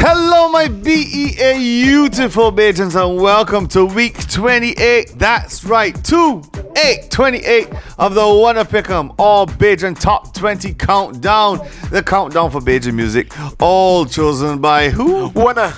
Hello, my BEA beautiful Bajans, and welcome to week 28. That's right, 2 8 28 of the Wunna Pick'em All Bajan Top 20 Countdown. The countdown for Bajan music, all chosen by who? Wunna.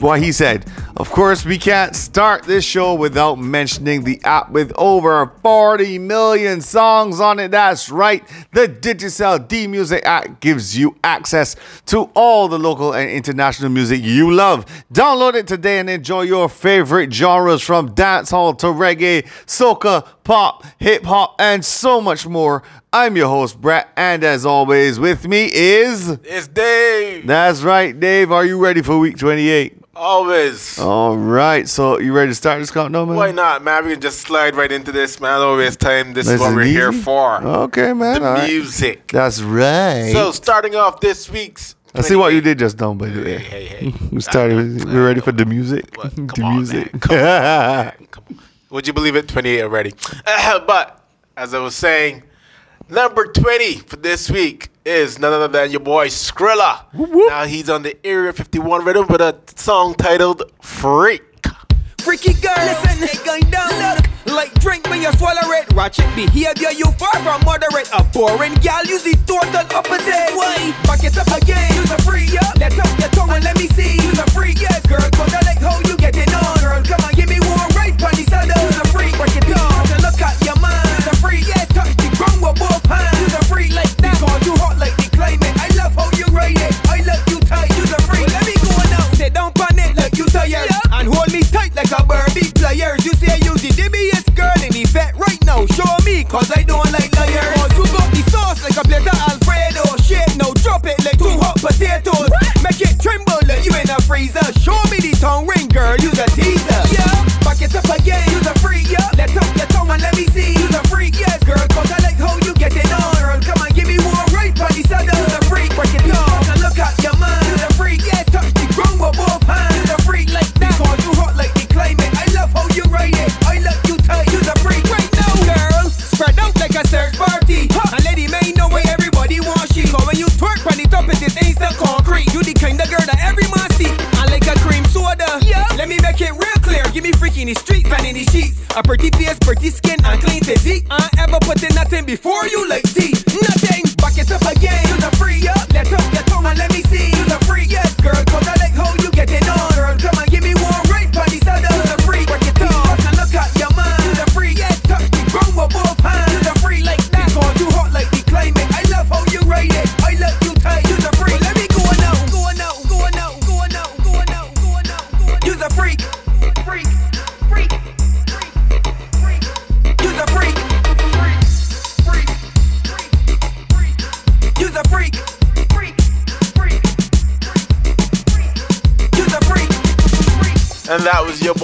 What he said. Of course, we can't start this show without mentioning the app with over 40 million songs on it. That's right. The Digicel D Music app gives you access to all the local and international music you love. Download it today and enjoy your favorite genres from dancehall to reggae, soca, pop, hip hop, and so much more. I'm your host, Brett, and as always, with me is. It's Dave. That's right, Dave. Are you ready for week 28? Always. All right, so you ready to start this countdown, man? Why not, man? We can just slide right into this, man. Don't time. This is what we're here for. Okay, man. the all right. music. That's right. So, starting off this week's. I see what you did just now, by the Hey, way. hey, hey. We started. We're ready for the music. What? the on, music. man. Come on, man. Come on. Would you believe it? 28 already. but, as I was saying, number 20 for this week is none other than your boy Skrilla. whoop. Now, he's on the Area 51 rhythm with a song titled Freak. Freaky girl, listen, it going down. Look, like drink when you swallow it. Ratchet behavior, you far from moderate. A boring gal, use the total opposite. Why? Back it up again, use a free, yeah. Let up your tongue and let me see. Use a free, yeah. Girl, cause I like how you getting on. Girl, come on, give me one right on the saddle. Use a free, break it down. Like a Barbie pliers. You say you the DBS girl in the vet right now. Show me, cause I don't like liars. Cause you got the sauce like a plate of Alfredo. Shit, now drop it like two hot potatoes. Make it tremble like you in a freezer. Show me the tongue ring, girl. Use a teaser. Yeah, back it up again. Use a freak, yeah. Let up your tongue and let me see. Use a it real clear. Give me freaky in the street, fan in the sheets. A pretty face, pretty skin, and clean physique. I ever put in nothing before you like tea. Nothing. Back it up again.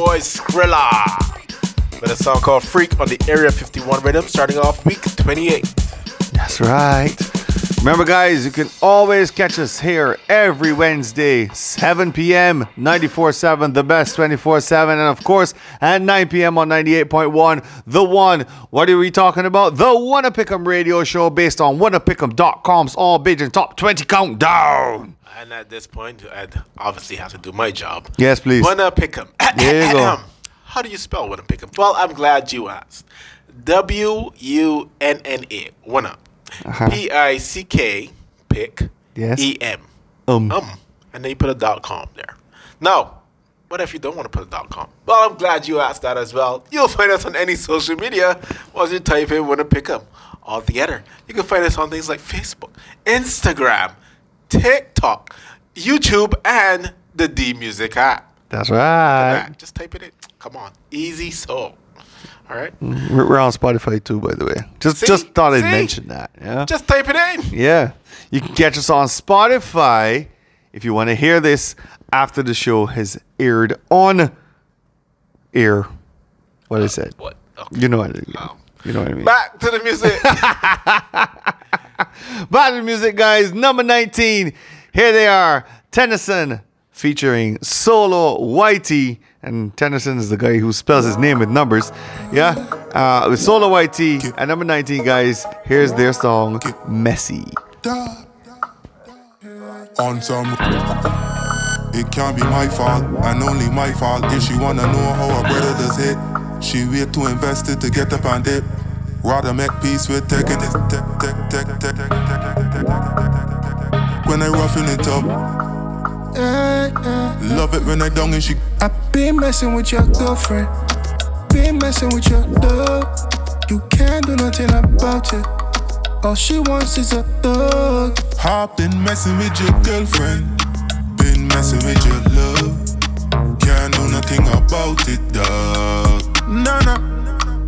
Boy Skrilla with a song called Freak on the Area 51 rhythm, starting off week 28. That's right. Remember, guys, you can always catch us here every Wednesday, 7 p.m., 94.7, the best 24-7, and of course, at 9 p.m. on 98.1, the one. What are we talking about? The Wunna Pick'em radio show based on wunnapickem.com's All Bajan Top 20 Countdown. And at this point, I'd obviously have to do my job. Yes, please. Wunna pick 'em. There you go. How do you spell wunna pick 'em? Well, I'm glad you asked. W U N N A. Wunna. P I C K pick Uh-huh. Yes. E M. Um. Um. And then you put a dot com there. Now, what if you don't want to put a dot com? Well, I'm glad you asked that as well. You'll find us on any social media once you type in wunna pick 'em all together. You can find us on things like Facebook, Instagram, TikTok, YouTube, and the D Music app. That's right. Just type it in. Come on, easy so. All right, We're we're on Spotify too, by the way. Just See? just thought I'd See? mention that. Yeah. just type it in. Yeah. You can catch us on Spotify if you want to hear this after the show has aired on air. What I said. Uh, what? Okay. You know what I mean. Oh. You know what I mean. Back to the music. Back to the music, guys. Number 19. Here they are. Tennyson featuring Solo YT and Tennyson is the guy who spells his name with numbers. Yeah, uh, with Solo YT and number 19, guys, here's their song, Messy. On some. It can't be my fault, and only my fault. If she wanna know how a brother does it, she wait to invest it to get up and dip. Rather make peace with taking it. When I roughing it up, Eh, eh. love it when I down and she. I been messing with your girlfriend, been messing with your dog. You can't do nothing about it. All she wants is a thug. Hop been messing with your girlfriend, been messing with your love. Can't do nothing about it, dog. Nah, nah,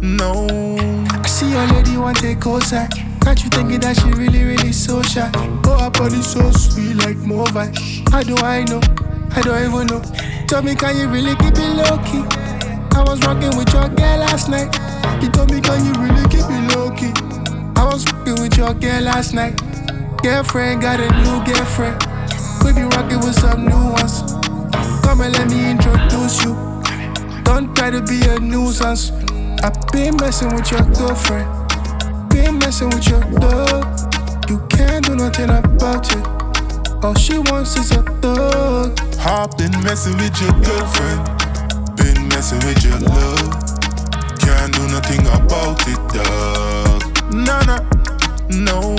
no. I see your lady want to take cosign. Got you thinking that she really, really so shy. Oh, her body so sweet like Mova. How do I know? I don't even know. Tell me, can you really keep it low key? I was rocking with your girl last night. You told me, can you really keep it low key? I was rocking with your girl last night. Girlfriend got a new girlfriend. We be rocking with some new ones. Come and let me introduce you. Don't try to be a nuisance. I've been messing with your girlfriend. Been messing with your dog. You can't do nothing about it. All she wants is a thug. Hop been messing with your girlfriend, been messing with your love. Can't do nothing about it, dog. Nah, nah, no.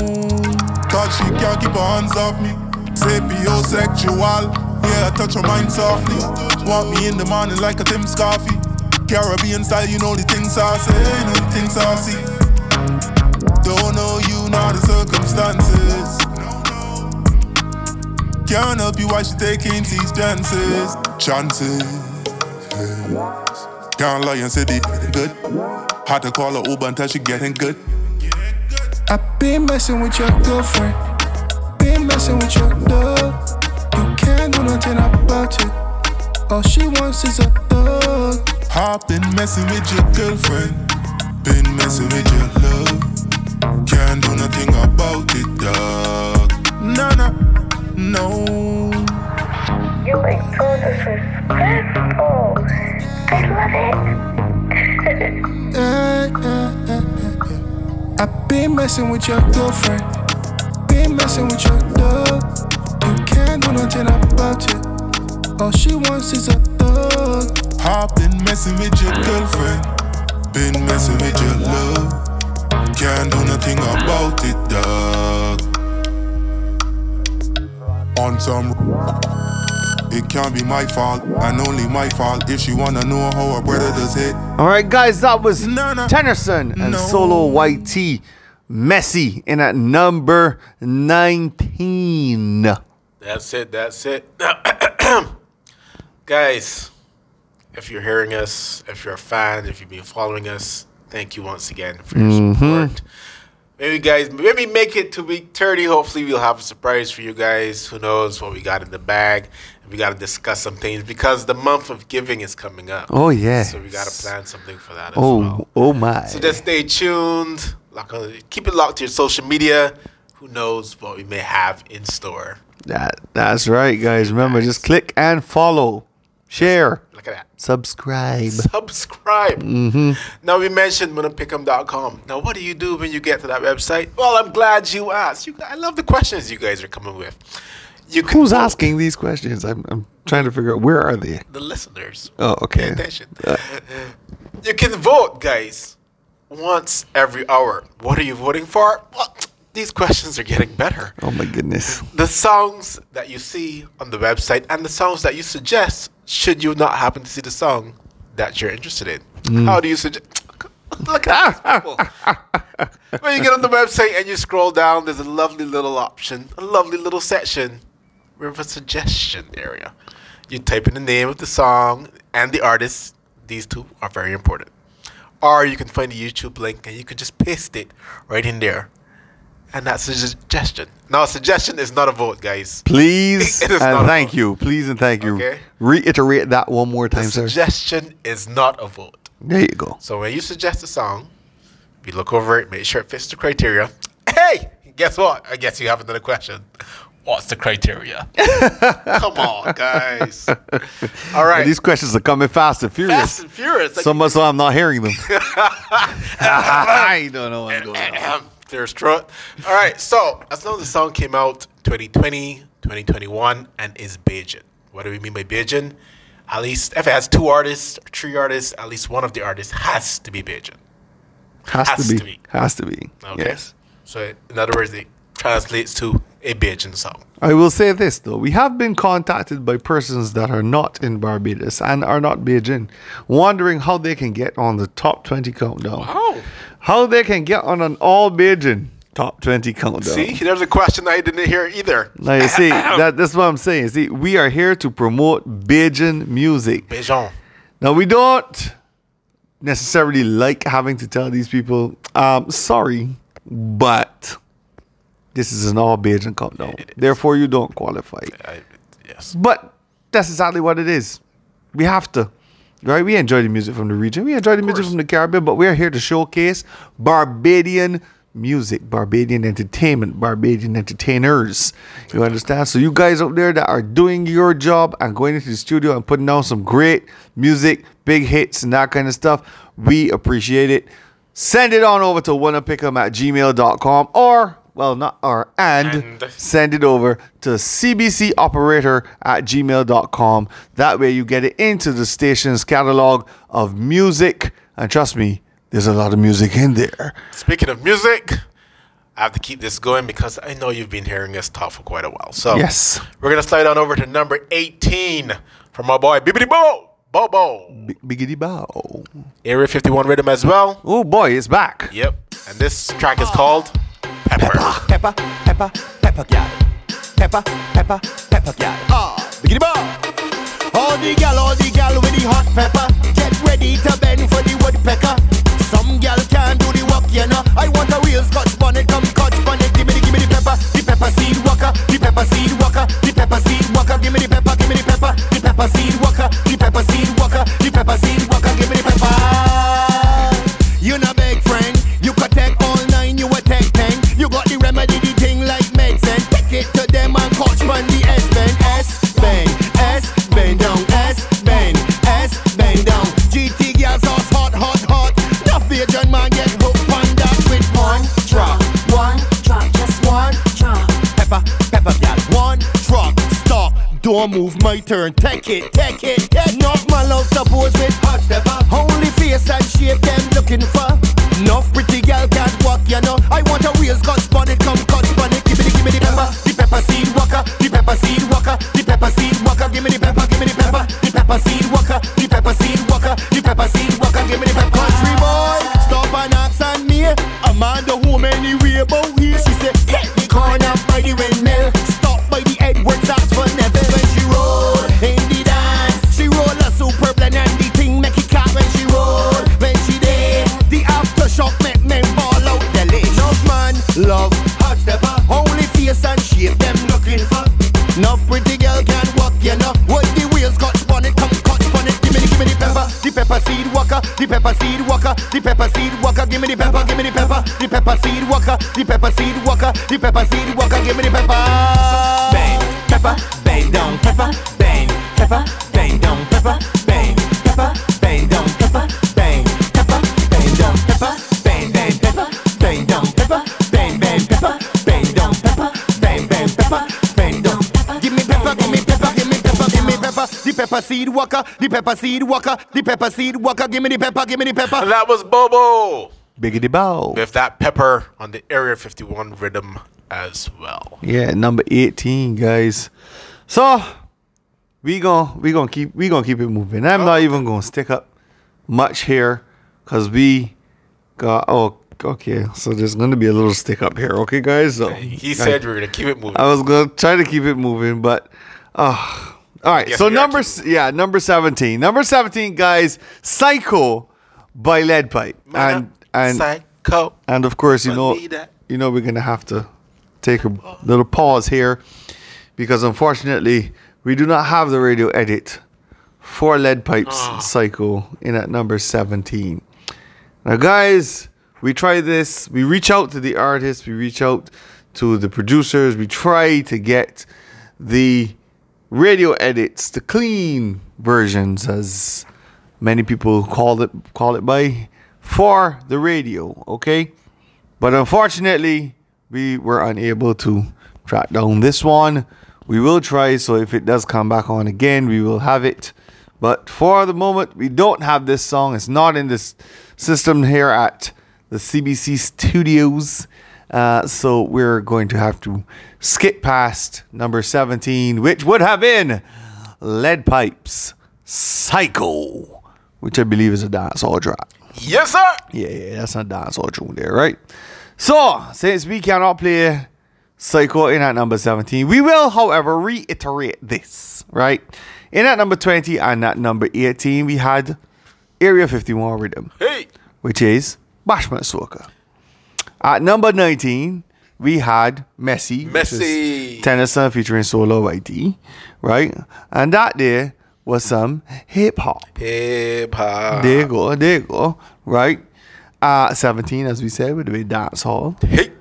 Cause she can't keep her hands off me. Sapiosexual, yeah, I touch her mind softly. Want me in the morning like a Tim Scarfy. Caribbean style, you know the things I say, you know the things I see. Don't know you, know the circumstances. Can't help you why she taking these chances. Chances. Can't lie and say they getting good. Had to call her Uber until she getting good. I've been messing with your girlfriend. Been messing with your dog. You can't do nothing about it. All she wants is a thug. Hop been messing with your girlfriend. Been messing with your love. Can't do nothing about it, dog. Nah, nah, no. You like so disrespectful. I love it. Eh, eh, eh, eh. I've been messing with your girlfriend. Been messing with your dog. You can't do nothing about it. All she wants is a thug. Hop been messing with your girlfriend. Been messing with your love. Can't do nothing about it, dog. On some. It can't be my fault, and only my fault if she wanna know how her brother does it. All right, guys, that was No, no. Tennyson and No. Solo YT. Messy in at number 19. That's it. That's it. Guys, if you're hearing us, if you're a fan, if you've been following us, thank you once again for your mm-hmm. support. Maybe guys, maybe make it to week 30. Hopefully, we'll have a surprise for you guys. Who knows what we got in the bag? We got to discuss some things because the month of giving is coming up. Oh, yeah. So we got to plan something for that as Oh, well. oh my. So just stay tuned. Lock on, keep it locked to your social media. Who knows what we may have in store? That, that's right, guys. Remember, just click and follow, share, Look at that. subscribe. subscribe. Mm-hmm. Now we mentioned wunnapickem.com. Now what do you do when you get to that website? Well, I'm glad you asked. You, I love the questions you guys are coming with. You can Who's vote. asking these questions? I'm, I'm trying to figure out where are they? The listeners. Oh, okay. Pay attention. you can vote, guys, once every hour. What are you voting for? Well, these questions are getting better. Oh my goodness. The songs that you see on the website and the songs that you suggest, should you not happen to see the song that you're interested in. Mm. How do you suggest? Look at these people. when you get on the website and you scroll down, there's a lovely little option, a lovely little section with a suggestion area. You type in the name of the song and the artist. These two are very important. Or you can find a YouTube link and you can just paste it right in there. And that's a suggestion. Now, a suggestion is not a vote, guys. Please and thank you. Please and thank you. Okay. Reiterate that one more time, sir. suggestion is not a vote. There you go. So when you suggest a song, we look over it, make sure it fits the criteria. Hey, guess what? I guess you have another question. What's the criteria? Come on, guys. All right. These questions are coming fast and furious. Fast and Furious. Like, so much so I'm not hearing them. I don't know what's going on. There's truth. All right. So, as long as the song came out 2020, 2021, and is Bajan. What do we mean by Bajan? At least, if it has two artists three artists, at least one of the artists has to be Bajan. Has, Has to, be. to be. Has to be. Okay. Yes. So, in other words, it translates to a Bajan song. I will say this though, we have been contacted by persons that are not in Barbados and are not Bajan, wondering how they can get on the top 20 countdown. Wow. How they can get on an all Bajan top 20 countdown. See, there's a question I didn't hear either. Now you see, that, that's what I'm saying. See, we are here to promote Bajan music. Bajan. Now we don't necessarily like having to tell these people, um, sorry, but this is an all Bajan countdown. Therefore, you don't qualify. I, yes. But that's exactly what it is. We have to. Right? We enjoy the music from the region. We enjoy the music from the Caribbean, but we're here to showcase Barbadian music, Barbadian entertainment, Barbadian entertainers. You understand? So you guys out there that are doing your job and going into the studio and putting down some great music, big hits and that kind of stuff, we appreciate it. Send it on over to wunnapickem at gmail.com or well not or and, And. send it over to cbcoperator at gmail.com. That way you get it into the station's catalog of music. And trust me, there's a lot of music in there. Speaking of music, I have to keep this going because I know you've been hearing us talk for quite a while. So Yes. we're gonna slide on over to number 18 from my boy Bibbidi Bobo. Bobo. B- biggity bow. Area 51 rhythm as well. Oh boy, it's back. Yep. And this track is called Pepper. Pepper, pepper, pepper gal. Pepper, pepper, pepper gal. Ah, biggity bar. All the gal, all the gal with the hot pepper. Get ready to bend for the woodpecker. Some gal can do the work, you know. I want a real scotch bonnet, come scotch bonnet. Give me the, give me the pepper, the pepper seed walker, the pepper seed walker, the pepper seed walker. Give me the pepper, give me the pepper, the pepper seed walker, the pepper seed walker, the pepper seed walker. Give me the pepper. You no big and the S bend, S bend, S bend down, S bend, S bend down. GT girls sauce hot, hot, hot. Enough Bajan man get hooked on that with one drop, One drop, just one drop. pepper, pepper gal. One truck, stop. Don't move, my turn. Take it, take it, take Enough man love pose with hot pepper. Only face and shape them looking for. Enough pretty girl can't walk, you know. I want a real scotch bonnet, come scotch bonnet. Give me the, the pepper, the pepper seed walker, the pepper seed walker, the pepper seed walker. Give me the pepper, give me the pepper, the pepper seed walker, the pepper seed walker, the pepper seed walker. Give me the pepper. Country boy, stop and ask on me. Amanda home anyway about here. She said, walker, the pepper seed walker, the pepper seed walker. Give me the pepper, give me the pepper, the pepper seed walker, the pepper seed walker, the pepper seed walker. Give me the pepper. Bang, pepper, bang down, pepper, bang, pepper, bang down, The pepper seed walker, the pepper seed walker, the pepper seed walker. Give me the pepper, give me the pepper. That was Bobo Biggity bow. with that pepper on the Area 51 rhythm as well. Yeah, number 18, guys. So we gon' we gonna keep we gonna keep it moving. I'm not even gonna stick up much here because we got oh okay. So there's gonna be a little stick up here, okay, guys. So He said we are gonna keep it moving. I was gonna try to keep it moving, but uh all right. Yes, so number keeping yeah, number 17. Number 17, guys, Psycho by Lead Pipe. And and Psycho. and of course, you know, you know, we're gonna have to take a little pause here because unfortunately, we do not have the radio edit for Lead Pipes Ah. Psycho in at number 17. Now, guys, we try this. We reach out to the artists, We reach out to the producers. We try to get the radio edits, the clean versions, as many people call it call it by, for the radio. Okay, but unfortunately, we were unable to track down this one. We will try, so if it does come back on again, we will have it. But for the moment, we don't have this song. It's not in this system here at the CBC studios. Uh, so we're going to have to skip past number 17, which would have been Lead Pipes Psycho, which I believe is a dancehall track. Yes, sir. Yeah, yeah, that's not dancehall tune there, right? So, since we cannot play Psycho in at number 17, we will, however, reiterate this, right? In at number 20 and at number 18, we had Area 51 Rhythm, Hey. which is Bashment Soca. At number 19, we had Messy. Messy. Tennyson featuring Solo YT, right? And that there was some hip hop. Hip hop. There you go, there you go. Right. Uh 17, as we said, with the big dance hall. Hey.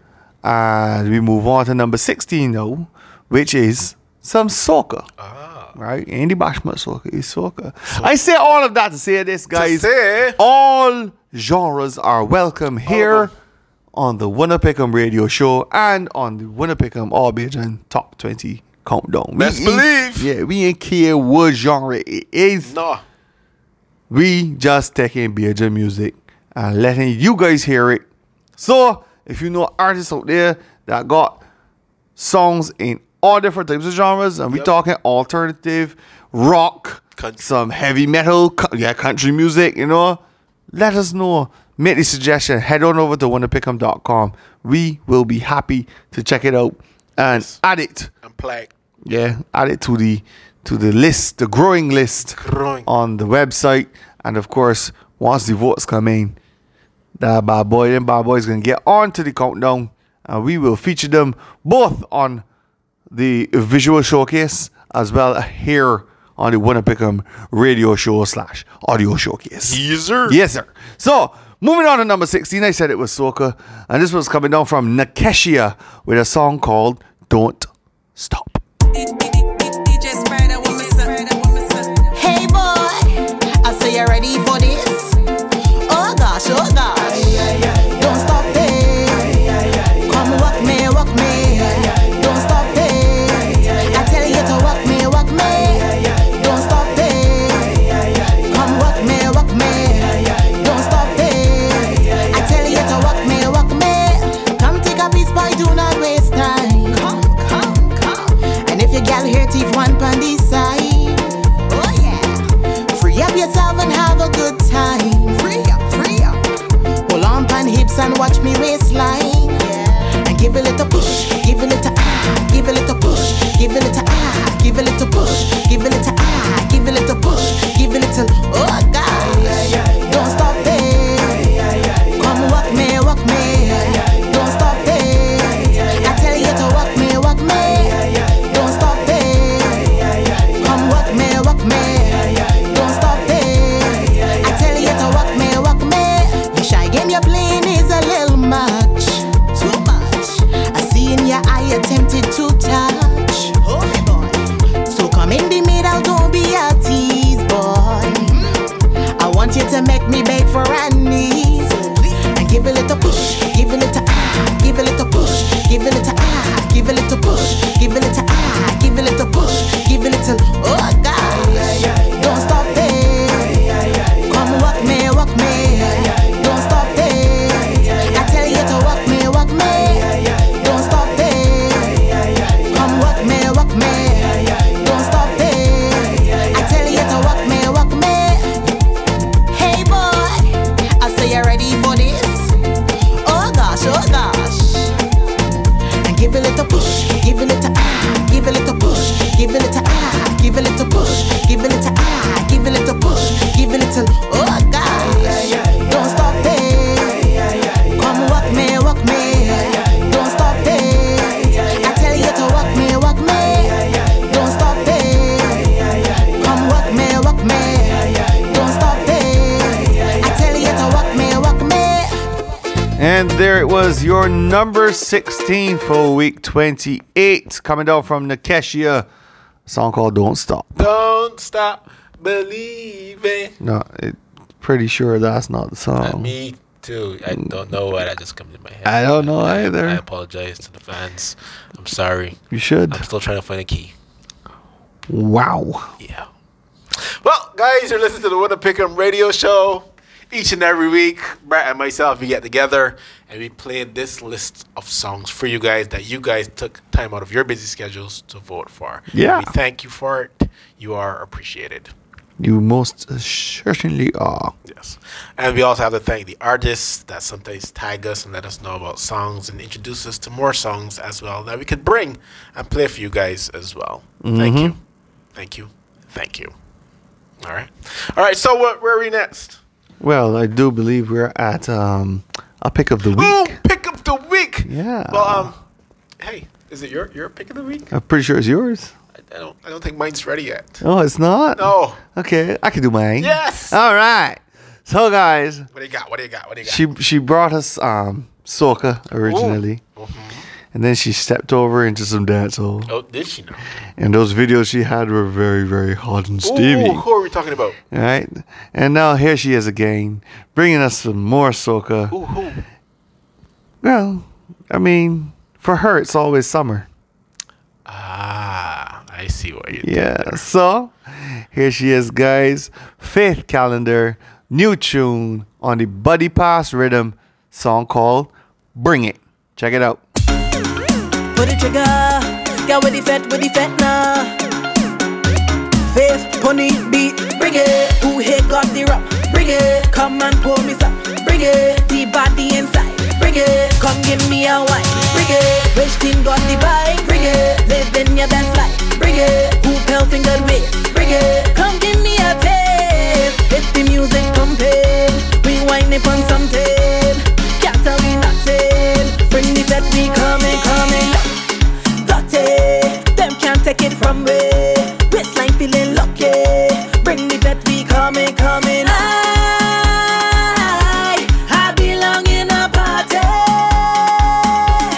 And we move on to number 16 though, which is some soca. Right? Andy Bashment soca is soca. I say all of that to say this, guys. say- all genres are welcome here on the Wunna Pick'em radio show and on the Wunna Pick'em All Bajan Top 20 Countdown. Best We believe. Yeah, we ain't care what genre it is No. we just taking Bajan music and letting you guys hear it. So, if you know artists out there that got songs in all different types of genres, and we Yep. talking alternative, rock, Country. some heavy metal, co- yeah, country music, you know, let us know. Make the suggestion. Head on over to wunnapickem.com. We will be happy to check it out and add it I'm plague. yeah, add it to the to the list, the growing list Growing. on the website. And of course, once the votes come in, that bad boy, them bad boys gonna get on to the countdown, and we will feature them both on the visual showcase as well here on the Wunna Pick'em radio show slash audio showcase. Teaser. Yes, sir. So, moving on to number 16, I said it was Soca, and this was coming down from Nakeshia with a song called Don't Stop. Hey boy, I say you ready for this? Oh gosh, oh gosh. Hips and watch me waistline. And give a little push, give a little ah, give a little push, give a little ah, give a little push, give a little ah, there it was, your number 16 for week 28, coming down from Nakeshia. A song called Don't Stop. Don't stop believing. No, it, pretty sure that's not the Uh, song. me too. I don't know why that just comes in my head. I don't know I- either. I apologize to the fans. I'm sorry. You should. I'm still trying to find a key. Wow. Yeah. Well, guys, you're listening to the Wunna Pick'em radio show. Each and every week, Brett and myself, we get together and we play this list of songs for you guys that you guys took time out of your busy schedules to vote for. Yeah. We thank you for it. You are appreciated. You most certainly are. Yes. And we also have to thank the artists that sometimes tag us and let us know about songs and introduce us to more songs as well that we could bring and play for you guys as well. Thank mm-hmm. you. Thank you. Thank you. All right. All right. So what, where are we next? Well, I do believe we're at um, a pick of the Ooh, week. pick up the week. Yeah. Well, um, hey, is it your your pick of the week? I'm pretty sure it's yours. I, I don't I don't think mine's ready yet. Oh, it's not? No. Okay, I can do mine. Yes. All right. So, guys, What do you got? What do you got? What do you got? she she brought us um, soca originally, and then she stepped over into some dancehall. oh, did she know? And those videos she had were very, very hot and steamy. Ooh, who are we talking about? All right. And now here she is again, bringing us some more soca. Ooh, who? Well, I mean, for her, it's always summer. Ah, I see what you. Yeah. So here she is, guys. Faith Callender, new tune on the Buddy Pass Rhythm song called Bring It. Check it out. Trigger, get with the fet, with the fet now. Faith, pony, beat, bring it. Who hit got the rap? Bring it. Come and pull me some, bring it. The body inside, bring it. Come give me a wine, bring it. Rich team got the vibe, bring it. Living your best life, bring it. Who pelting good ways, bring it. Come give me a taste. If the music pumping, we whining on something. Can't tell me nothing. Bring the fet, we coming, take it from me. Waistline feeling lucky. Bring the fet, we coming, coming. I, I belong in a party.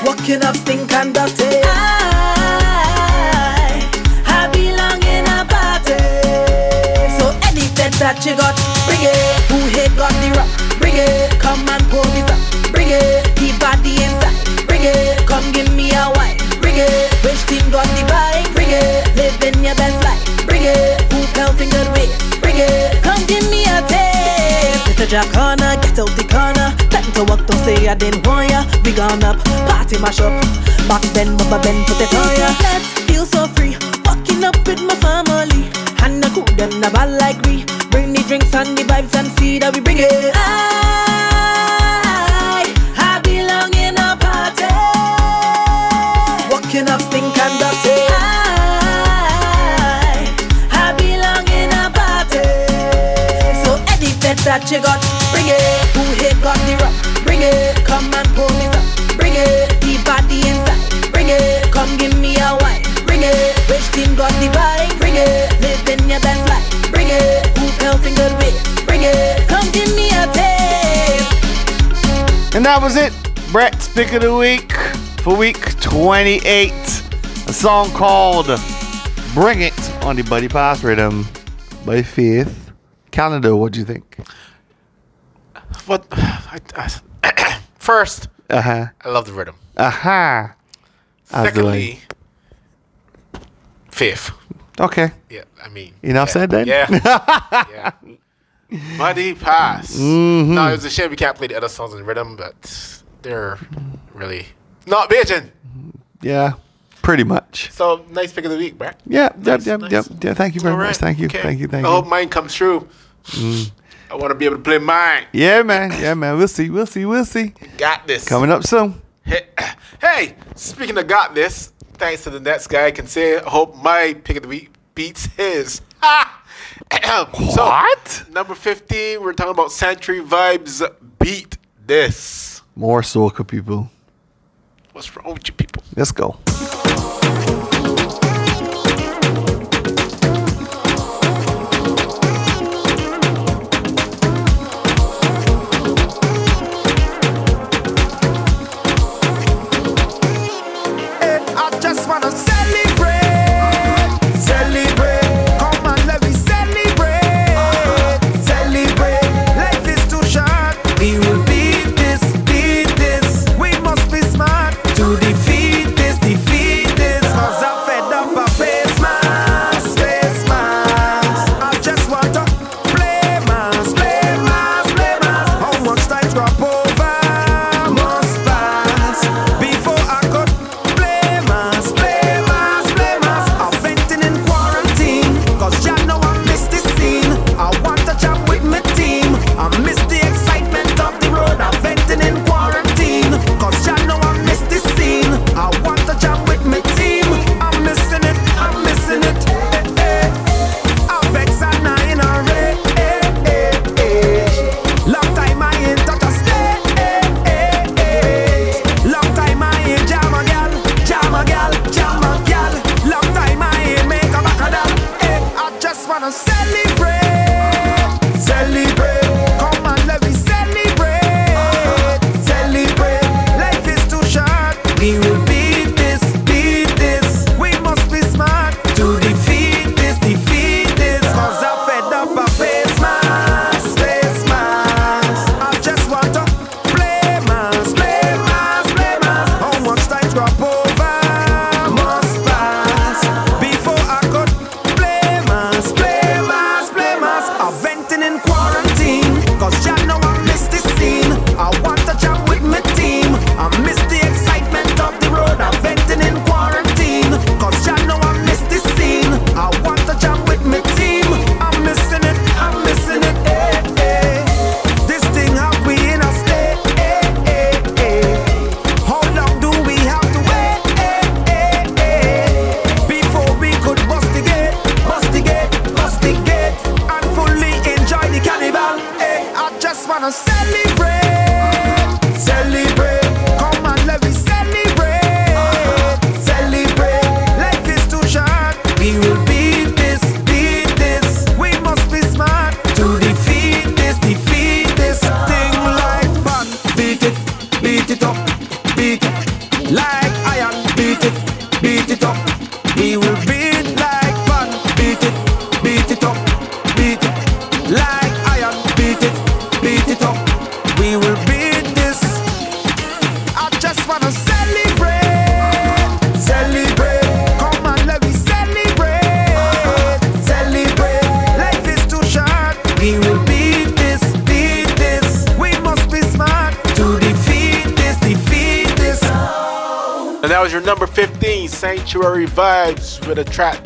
Walking up stink and dirty. I, I belong in a party. So any that you got, your best life. Bring it. Who pelting good ways? Bring it. Come give me a taste. Little Jack corner, get out the corner. Time to walk, don't say I didn't want ya. We gone up, party mash up. Back then, Baba Ben put it on ya. Let's feel so free. Walking up with my family. And the cool them never like we. Bring the drinks and the vibes and see that we bring it. I, that you got, bring it. Who hate got the rock? Bring it. Come and pull me some. Bring it. The body inside. Bring it. Come give me a wine. Bring it. Which team got the vibe? Bring it. Living your best life. Bring it. Who pelting good ways? Bring it. Come give me a taste. And that was it. Brett's pick of the week for week 28. A song called Bring It on the Buddy Pass Rhythm by Faith. Callender, what do you think? What? I, I, first, Uh huh. I love the rhythm. Aha. As do I. Secondly, fifth. Okay. Yeah, I mean. Enough yeah, said then? Yeah. yeah. Buddy Pass. Mm-hmm. No, it's a shame we can't play the other songs in rhythm, but they're really not Bajan. Yeah. Pretty much. So nice pick of the week, Brett. Yeah. Nice, yep. Yep. nice. Yep. Yeah. Thank you very All much. Thank you. okay. Thank you. Thank you. I hope mine comes true. I want to be able to play mine. Yeah, man. Yeah, man. We'll see. We'll see. We'll see. Got this. Coming up soon. Hey, hey, speaking of got this, thanks to the next guy, I can say I hope my pick of the week beats his. So, What? number 15, we're talking about Century Vibes Beat This. More soca people. What's wrong with you people? Let's go.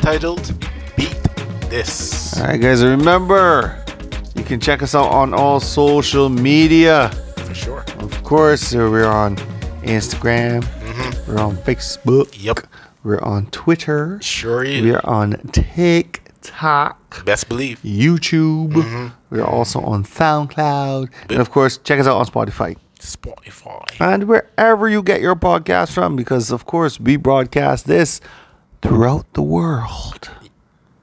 Titled Beat This. All right, guys, remember you can check us out on all social media. For sure. Of course, we're on Instagram, mm-hmm. we're on Facebook, Yep. we're on Twitter, Sure is. we're on TikTok, Best believe. YouTube, Mm-hmm. we're also on SoundCloud, and of course, check us out on Spotify. Spotify. and wherever you get your podcast from, because of course we broadcast this throughout the world.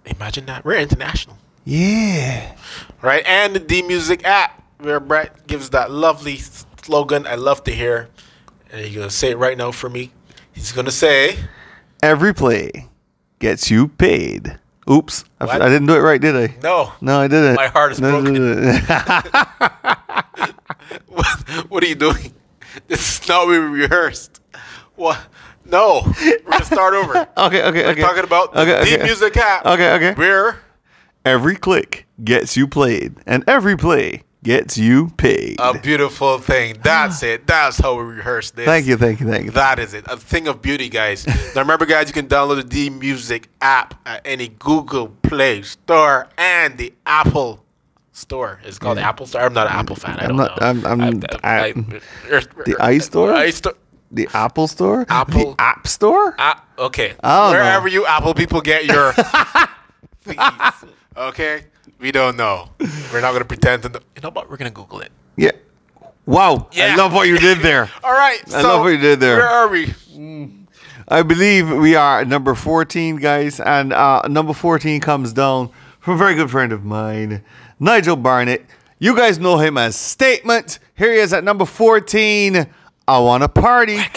Imagine that. We're international. Yeah. Right? And the D Music app, where Brett gives that lovely slogan I love to hear. And he's going to say it right now for me. He's going to say, Every play gets you paid. Oops, I? I didn't do it right, did I? No. No, I didn't. My heart is No, broken. what, what are you doing? This is not what we rehearsed. What? No. We're to start over. okay, okay, We're okay. talking about the okay, D okay. Music app. Okay, okay. Where Every click gets you played, and every play gets you paid. a beautiful thing. That's it. That's how we rehearse this. thank you, thank you, thank you. That is it. A thing of beauty, guys. now remember, guys, you can download the D Music app at any Google Play Store and the Apple Store. It's called the Apple Store. I'm not an Apple fan. I I'm don't not- know. I'm- I'm- I- the iStore? iStore. The Apple Store? Apple- The App Store? Okay. Wherever know. you Apple people get your. Okay. We don't know. We're not gonna pretend to. Know. You know what? We're gonna Google it. yeah. Wow. Yeah. I love what you did there. All right. I so love what you did there. Where are we? I believe we are at number 14, guys. And uh, number 14 comes down from a very good friend of mine, Nigel Barnett. You guys know him as Statement. Here he is at number 14. I want to party. I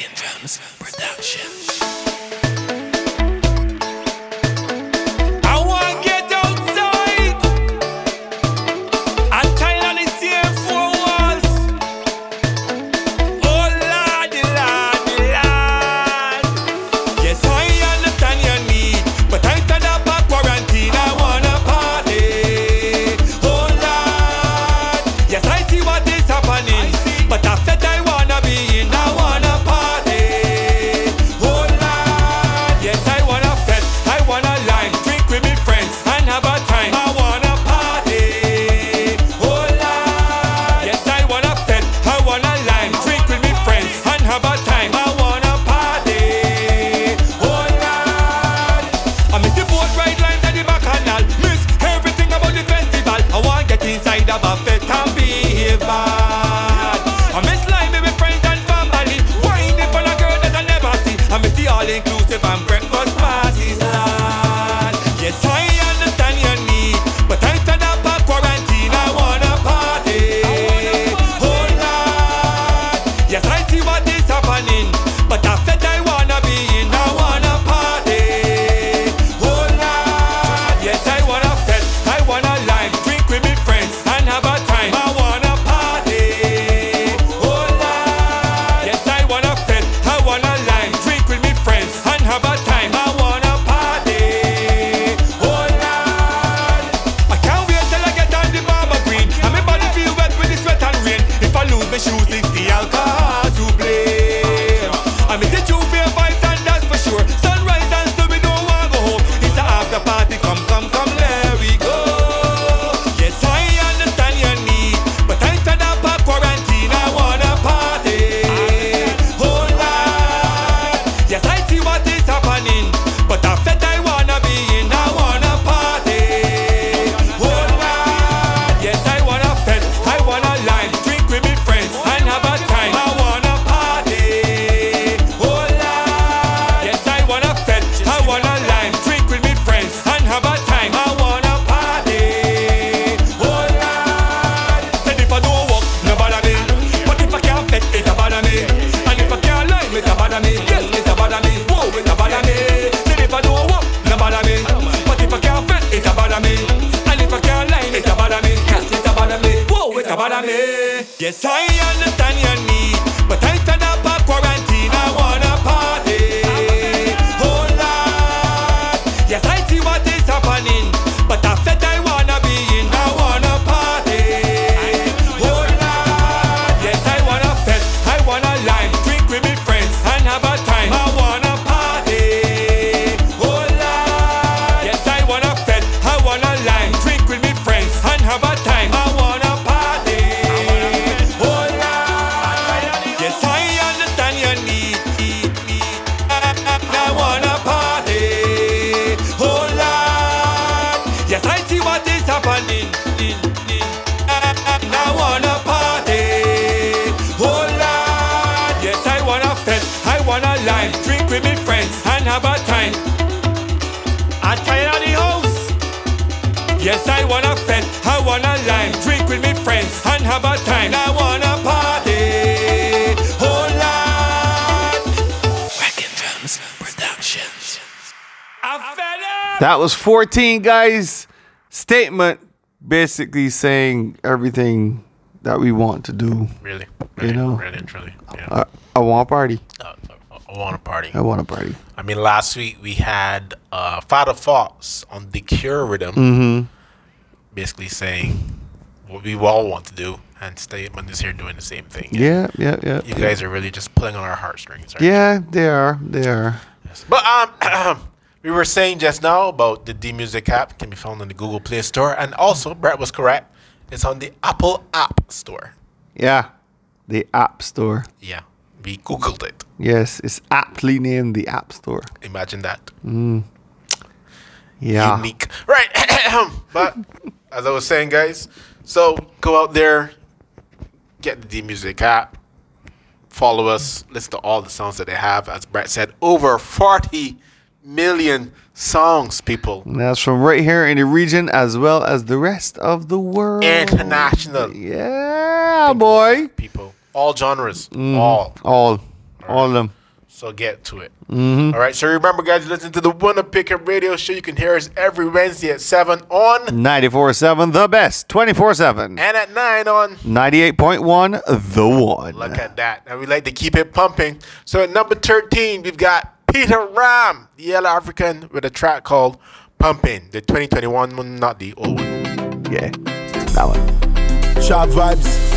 have a time. I wanna party, oh Lord. Wagon Drums Productions. I'm fed up. That was 14 guys' statement basically saying everything that we want to do. Really, You know. really, and truly. Yeah. I, I want a party. Uh, I want a party. I want a party. I mean, last week we had uh, Father Fox on the Cure Rhythm, Mm-hmm. basically saying what we all want to do, and Statement is here doing the same thing. Yeah, yeah, yeah. You guys are really just pulling on our heartstrings. Yeah, they are. They are. you? But um, we were saying just now about the D Music app can be found on the Google Play Store, and also Brett was correct. It's on the Apple App Store. Yeah. The App Store. Yeah, we Googled it. Yes, it's aptly named the App Store. Imagine that. Yeah. unique. Right. but as I was saying, guys, so go out there, get the D Music app, follow us, listen to all the songs that they have. As Brett said, over 40 million songs, people. And that's from right here in the region as well as the rest of the world. International Yeah, boy. people. All genres. Mm-hmm. All. All. All of them. So get to it. Mm-hmm. All right. So remember, guys, listen to the Wunna Pick'em radio show. You can hear us every Wednesday at 7 on 94.7, the best. 24-7. and at 9 on 98.1, the one. Look at that. And we like to keep it pumping. So at number 13, we've got Peter Ram, the Yellow African, with a track called Pumping. The 2021 one, not the old one. Yeah. That one. Sharp vibes.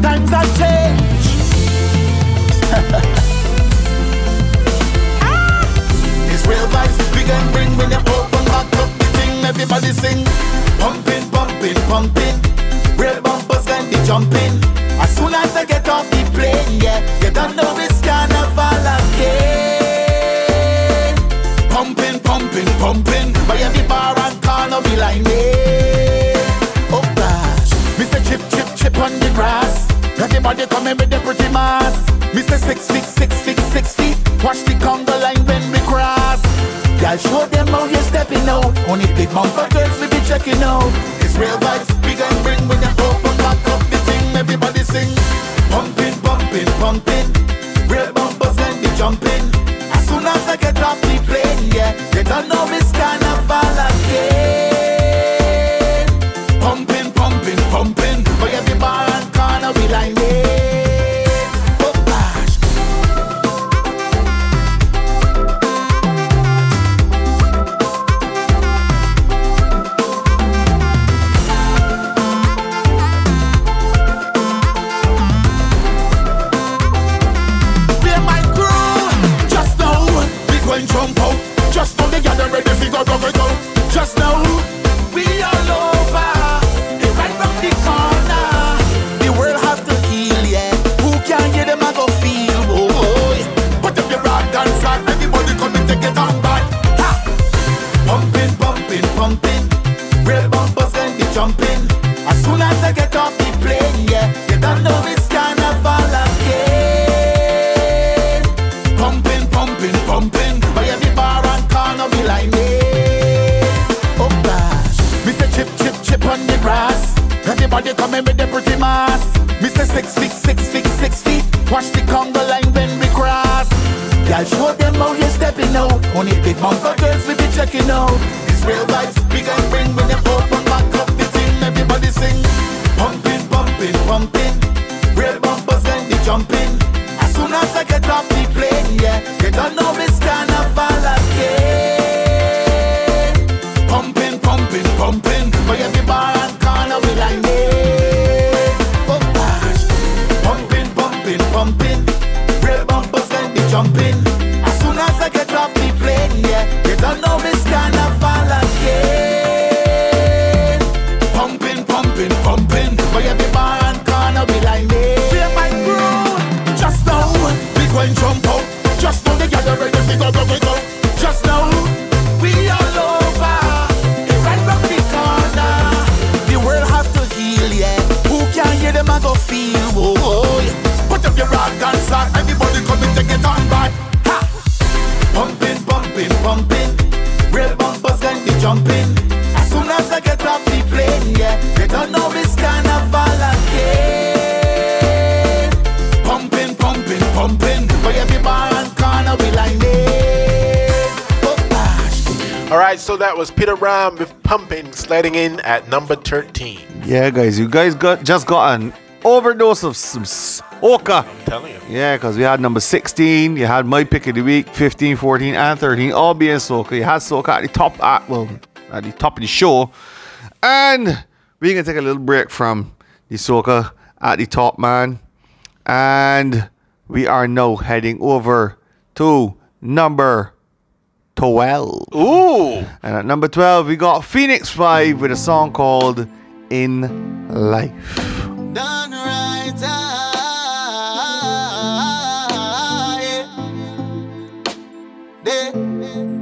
Times have changed. It's real vibes. Big and bring when you open back up the thing. Everybody sing. Pumping, pumping, pumping. Real bumpers when they jumping. As soon as I get off the plane, yeah, you don't know it's carnival again. Pumping, pumping, pumping. By every bar and corner be like yeah. Oh gosh, Mr. Chip, chip, chip on the grass. Everybody coming with the pretty mass. Mr. Six feet, six feet, six feet. Watch the Congo line when we cross. Y'all show them how you're stepping out. Only big bumper girls we be checking out. It's real vibes, big and bring when you open back up the thing. Everybody sing, pumping, pumping, pumping. Real bumpers when they jumping. As soon as I get off the plane, yeah, they don't know it's carnival again. Pumping, pumping, pumping. That was Peter Ram with Pumping sliding in at number 13. Yeah, guys, you guys got just got an overdose of some soca. I'm telling you. Yeah, because we had number 16, you had my pick of the week, 15, 14, and 13, all being soca. You had soca at the top, at, well, at the top of the show. And we're going to take a little break from the soca at the top, man. And we are now heading over to number 12. Ooh. And at number 12, we got Phoenix 5 with a song called In Life. Done right, yeah.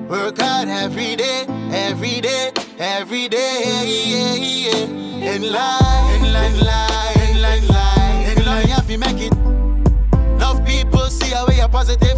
Work hard every day, every day, every day, yeah, yeah. In life, in life, life, in life, life, in life, you have to make it. Love people, see how we are positive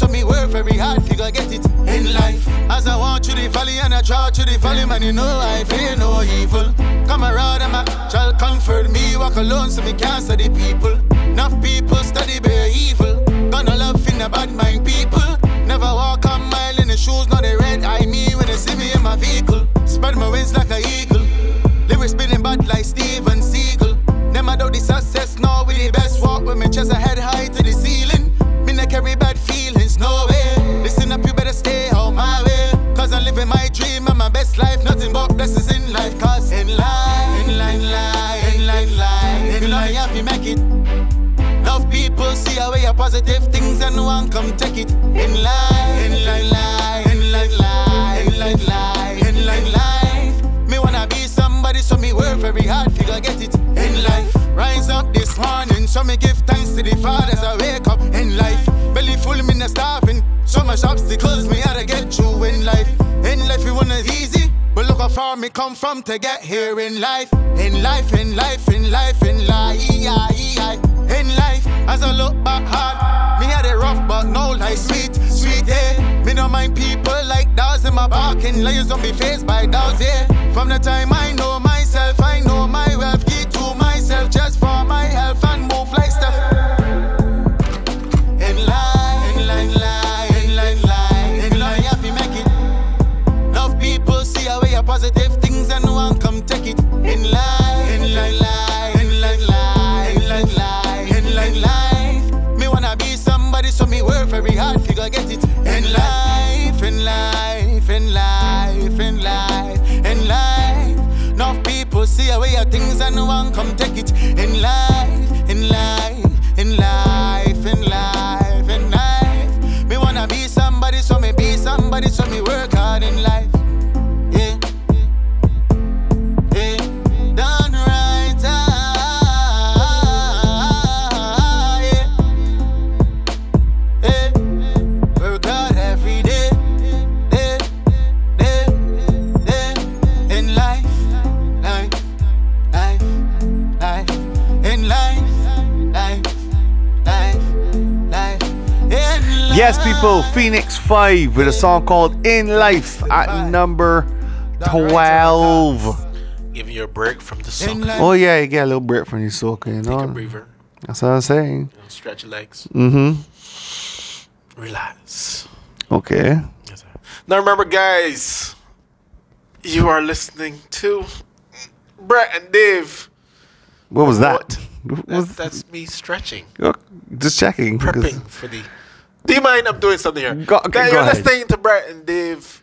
so me work very hard, figure get it in life. As I walk through the valley and I draw through the valley, man, you know I fear no evil. Come around and my child comfort me, walk alone so me can't study people. Enough people study bare evil. Gonna love in the bad mind people. Never walk a mile in the shoes, not the red eye me when they see me in my vehicle. Spread my wings like an eagle. Lyrics spinning bad like Steven Seagal. I do the success, now with the best walk with me chest head high to the ceiling. No way. Listen up, you better stay out my way. Cause I'm living my dream and my best life. Nothing but blessings in life. Cause in life, in life, life, in life, life, in life, you have to make it. Love people, see how we are positive things and one come take it. In life, in life, life, in life, life, in life, life, in life, life. Me wanna be somebody, so me work very hard, figure get it in life. Rise up this morning, so me give thanks to the Father as I wake up in life. Not starving. So much obstacles me how to get through in life. In life, it wasn't easy. But look how far me come from to get here in life. In life, in life, in life, in life. In life, as I look back hard, me had it rough, but no life sweet, sweet, yeah. Me don't mind people like dogs in my barking. Lions don't be faced by dogs, yeah. From the time I know myself, I know my wealth. Key to myself just for my health see how we are things and no one come take it. In life, in life, in life, in life, in life. Me wanna be somebody, so me be somebody, so me Phoenix 5 with a song called In Life at number 12. Giving you a break from the song. Oh, yeah, you get a little break from the soca, you Take a know? breather. That's what I'm saying. You know, stretch your legs. Mm-hmm. Relax. Okay. Yes. Now remember, guys, you are listening to Brett and Dave. What was that? What That's, that's me stretching, Just checking. prepping for the. Do you mind? I'm doing something here. Go- okay, Guys, go you're ahead. listening to Brett and Dave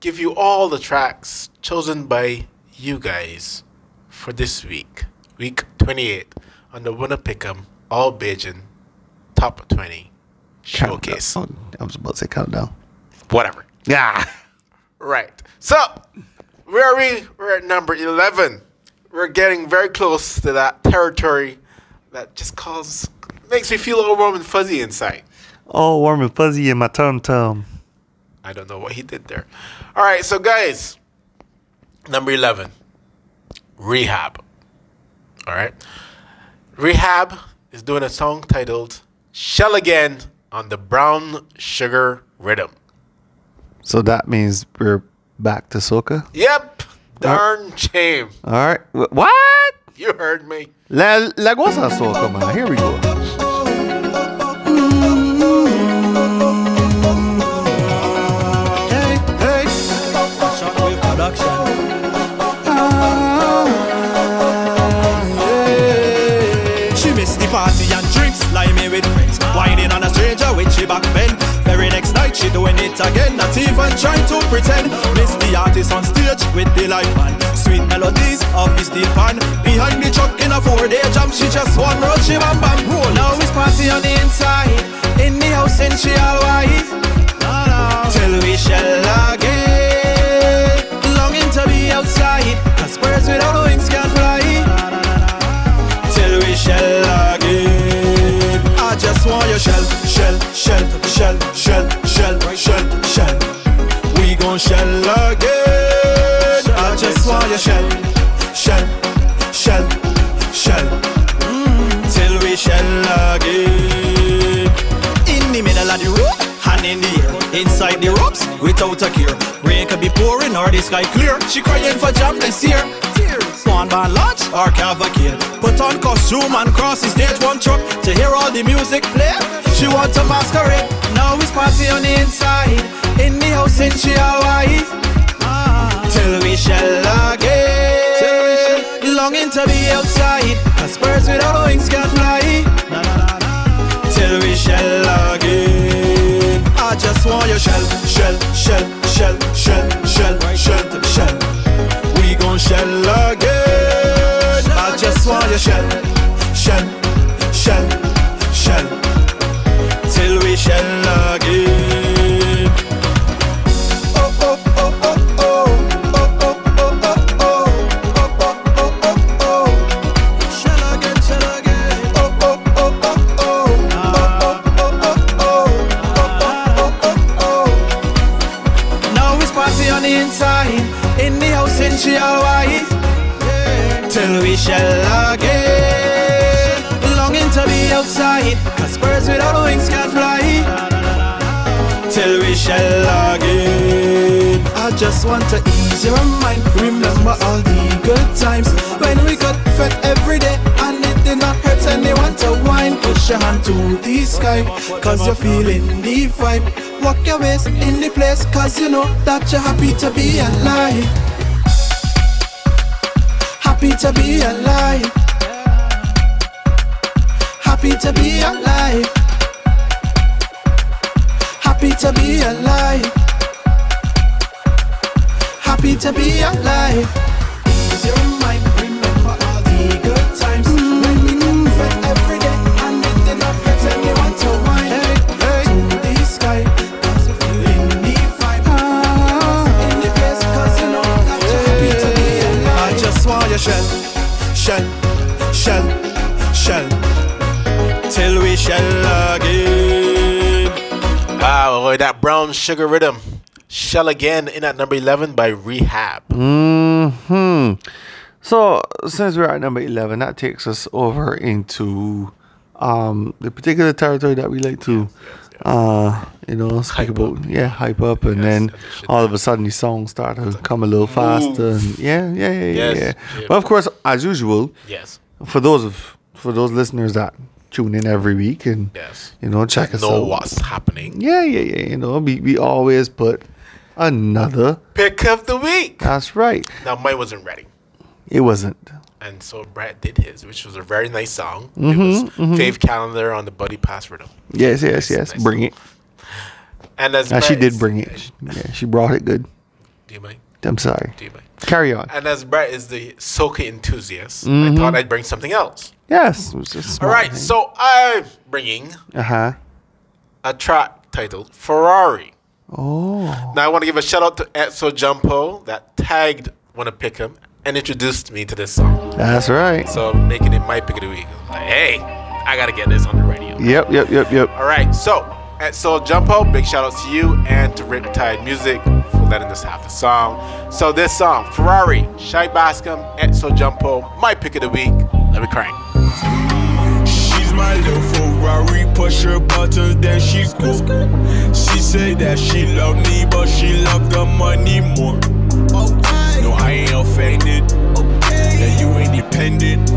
give you all the tracks chosen by you guys for this week, week 28, on the Wunna Pick'em All Bajan Top 20 Showcase. Oh, I was about to say countdown. Whatever. Yeah. Right. So, where are we? We're at number 11. We're getting very close to that territory that just calls, makes me feel all warm and fuzzy inside. Oh, warm and fuzzy in my tum tum. I don't know what he did there. All right, so guys, number 11, Rehab. All right. Rehab is doing a song titled Shell Again on the Brown Sugar Rhythm. So that means we're back to soca. Yep. Darn shame. All right. What? You heard me. La, La Soul, come on, here we go. She back bend. Very next night she doing it again, not even trying to pretend. Miss the artist on stage with the live band. Sweet melodies of the steel pan. Behind the truck in a four-day jump, she just one roll, she bam bam roll. Now it's party on the inside, in the house and she all white. Till we shall again, longing to be outside. Cause birds without wings can't fly till we shell again. I just want your shell, shell, shell, shell, shell, shell, shell. We gon' shell again. I just want your shell, shell, shell, shell. Mm, till we shell again. In the middle of the road, hand in the air. Inside the ropes, without a care. Rain could be pouring or the sky clear. She crying for jam this year. Swan band launch or cavalcade. Put on costume and cross the stage one truck to hear all the music play. She want to masquerade. Now it's party on the inside. In the house in all white. Till we shall again. Longing to be outside. Cause birds without wings can't fly. Till we shall again. I just want your shell, shell, shell, shell, shell, shell, shell, shell. We gon' shell again. Just just want to ease your mind. Remember all the good times when we got fed every day and it did not hurt anyone to whine. Push your hand to the sky, cause you're feeling the vibe. Walk your waist in the place, cause you know that you're happy to be alive. Happy to be alive. Happy to be alive. Happy to be alive. Happy to be alive. Your mind, remember all the good times when we every day and it did not hurt anyone to the sky, 'cause you're feeling the vibe. In the place, ah. 'cause you know that you're happy to be alive. I just want your shell, shell, shell, shell, till we shell again. Ah, wow, boy, that brown sugar rhythm. Shell again in at number 11 by Rehab. Hmm. So since we're at number eleven, that takes us over into um the particular territory that we like to uh you know speak Hype about. Yeah, hype up, and Yes, then all of a sudden these songs start to come a little faster. And yeah, yeah, yeah, yeah. Yes, yeah. But of course, as usual, Yes. for those of for those listeners that tune in every week and Yes. you know check us Know out. what's happening. Yeah, yeah, yeah. You know, we we always put another. Pick of the week. That's right. Now, mine wasn't ready. It wasn't. And so Brad did his, which was a very nice song. Mm-hmm, it was Faith Callender on the Buddy Pass rhythm. Yes, yes, yes. nice. Bring it. And as Now she did bring it. Yeah, she brought it good. Do you mind? I'm sorry. Do you mind? Carry on. And as Brett is the soca enthusiast, Mm-hmm. I thought I'd bring something else. Yes. It was just All right, so I'm bringing Uh huh. a track titled Ferrari. Oh. Now I want to give a shout out to Etso Jumpo that tagged Wunna Pick'em and introduced me to this song. That's right. So making it my pick of the week. Like, hey, I gotta get this on the radio. Yep, yep, yep, yep. All right, so Etso Jumpo, big shout out to you and to Riptide Music for letting us have the song. So this song, Ferrari, Shai Bascom, Etso Jumpo, my pick of the week. Let me crank. She's my little Ferrari, push her buttons, then she go. She say that she love me, but she love the money more. No, I ain't offended. that you ain't dependent.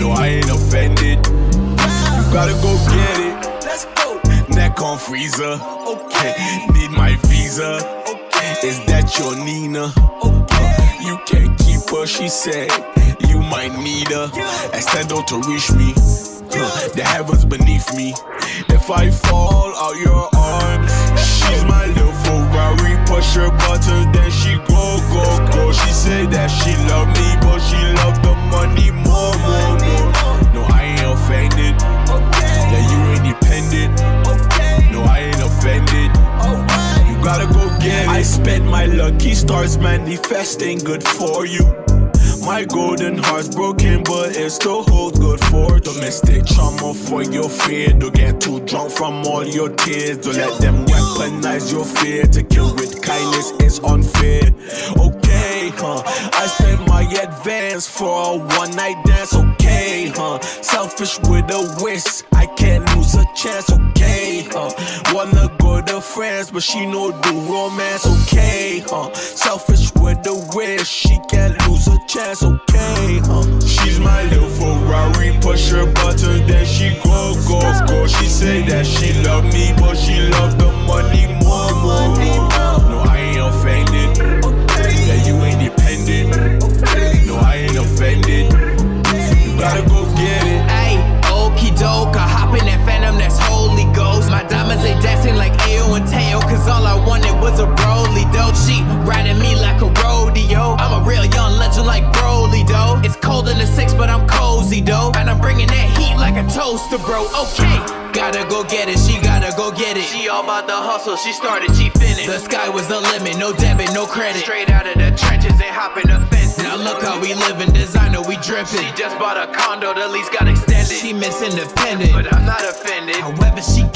No, I ain't offended. You gotta go get it. Let's go. Neck on freezer. Okay. Need my visa. Okay. Is that your Nina? Okay. Uh, you can't keep her, she said. You might need her. Extend out to reach me. The heavens beneath me. If I fall out your arms, she's my little Ferrari. Push her button, then she go, go, go. She said that she love me, but she love the money more, more, more. No, I ain't offended. Yeah, you ain't dependent. No, I ain't offended. You gotta go get it. I spent my lucky stars manifesting good for you. My golden heart's broken, but it still holds good for domestic trauma for your fear. Don't get too drunk from all your tears. Don't let them weaponize your fear. To kill with kindness is unfair. Okay, huh? I spent my advance for a one night dance. Okay, huh? Selfish with a wish. I can't lose a chance. Okay, huh? Wanna go to France, but she know do romance. Okay, huh? Selfish with a wish. She can't lose a chance. Okay, huh? She's my little Ferrari. Push her button, then she go, go, go. She say that she love me, but she love the money more, more, more. Okay, gotta go get it, she gotta go get it. She all about the hustle, she started, she finished. The sky was the limit, no debit, no credit. Straight out of the trenches, ain't hopping the fence. Now look how we living, designer, we dripping. She just bought a condo, the lease got extended. She miss independent, but I'm not offended. However she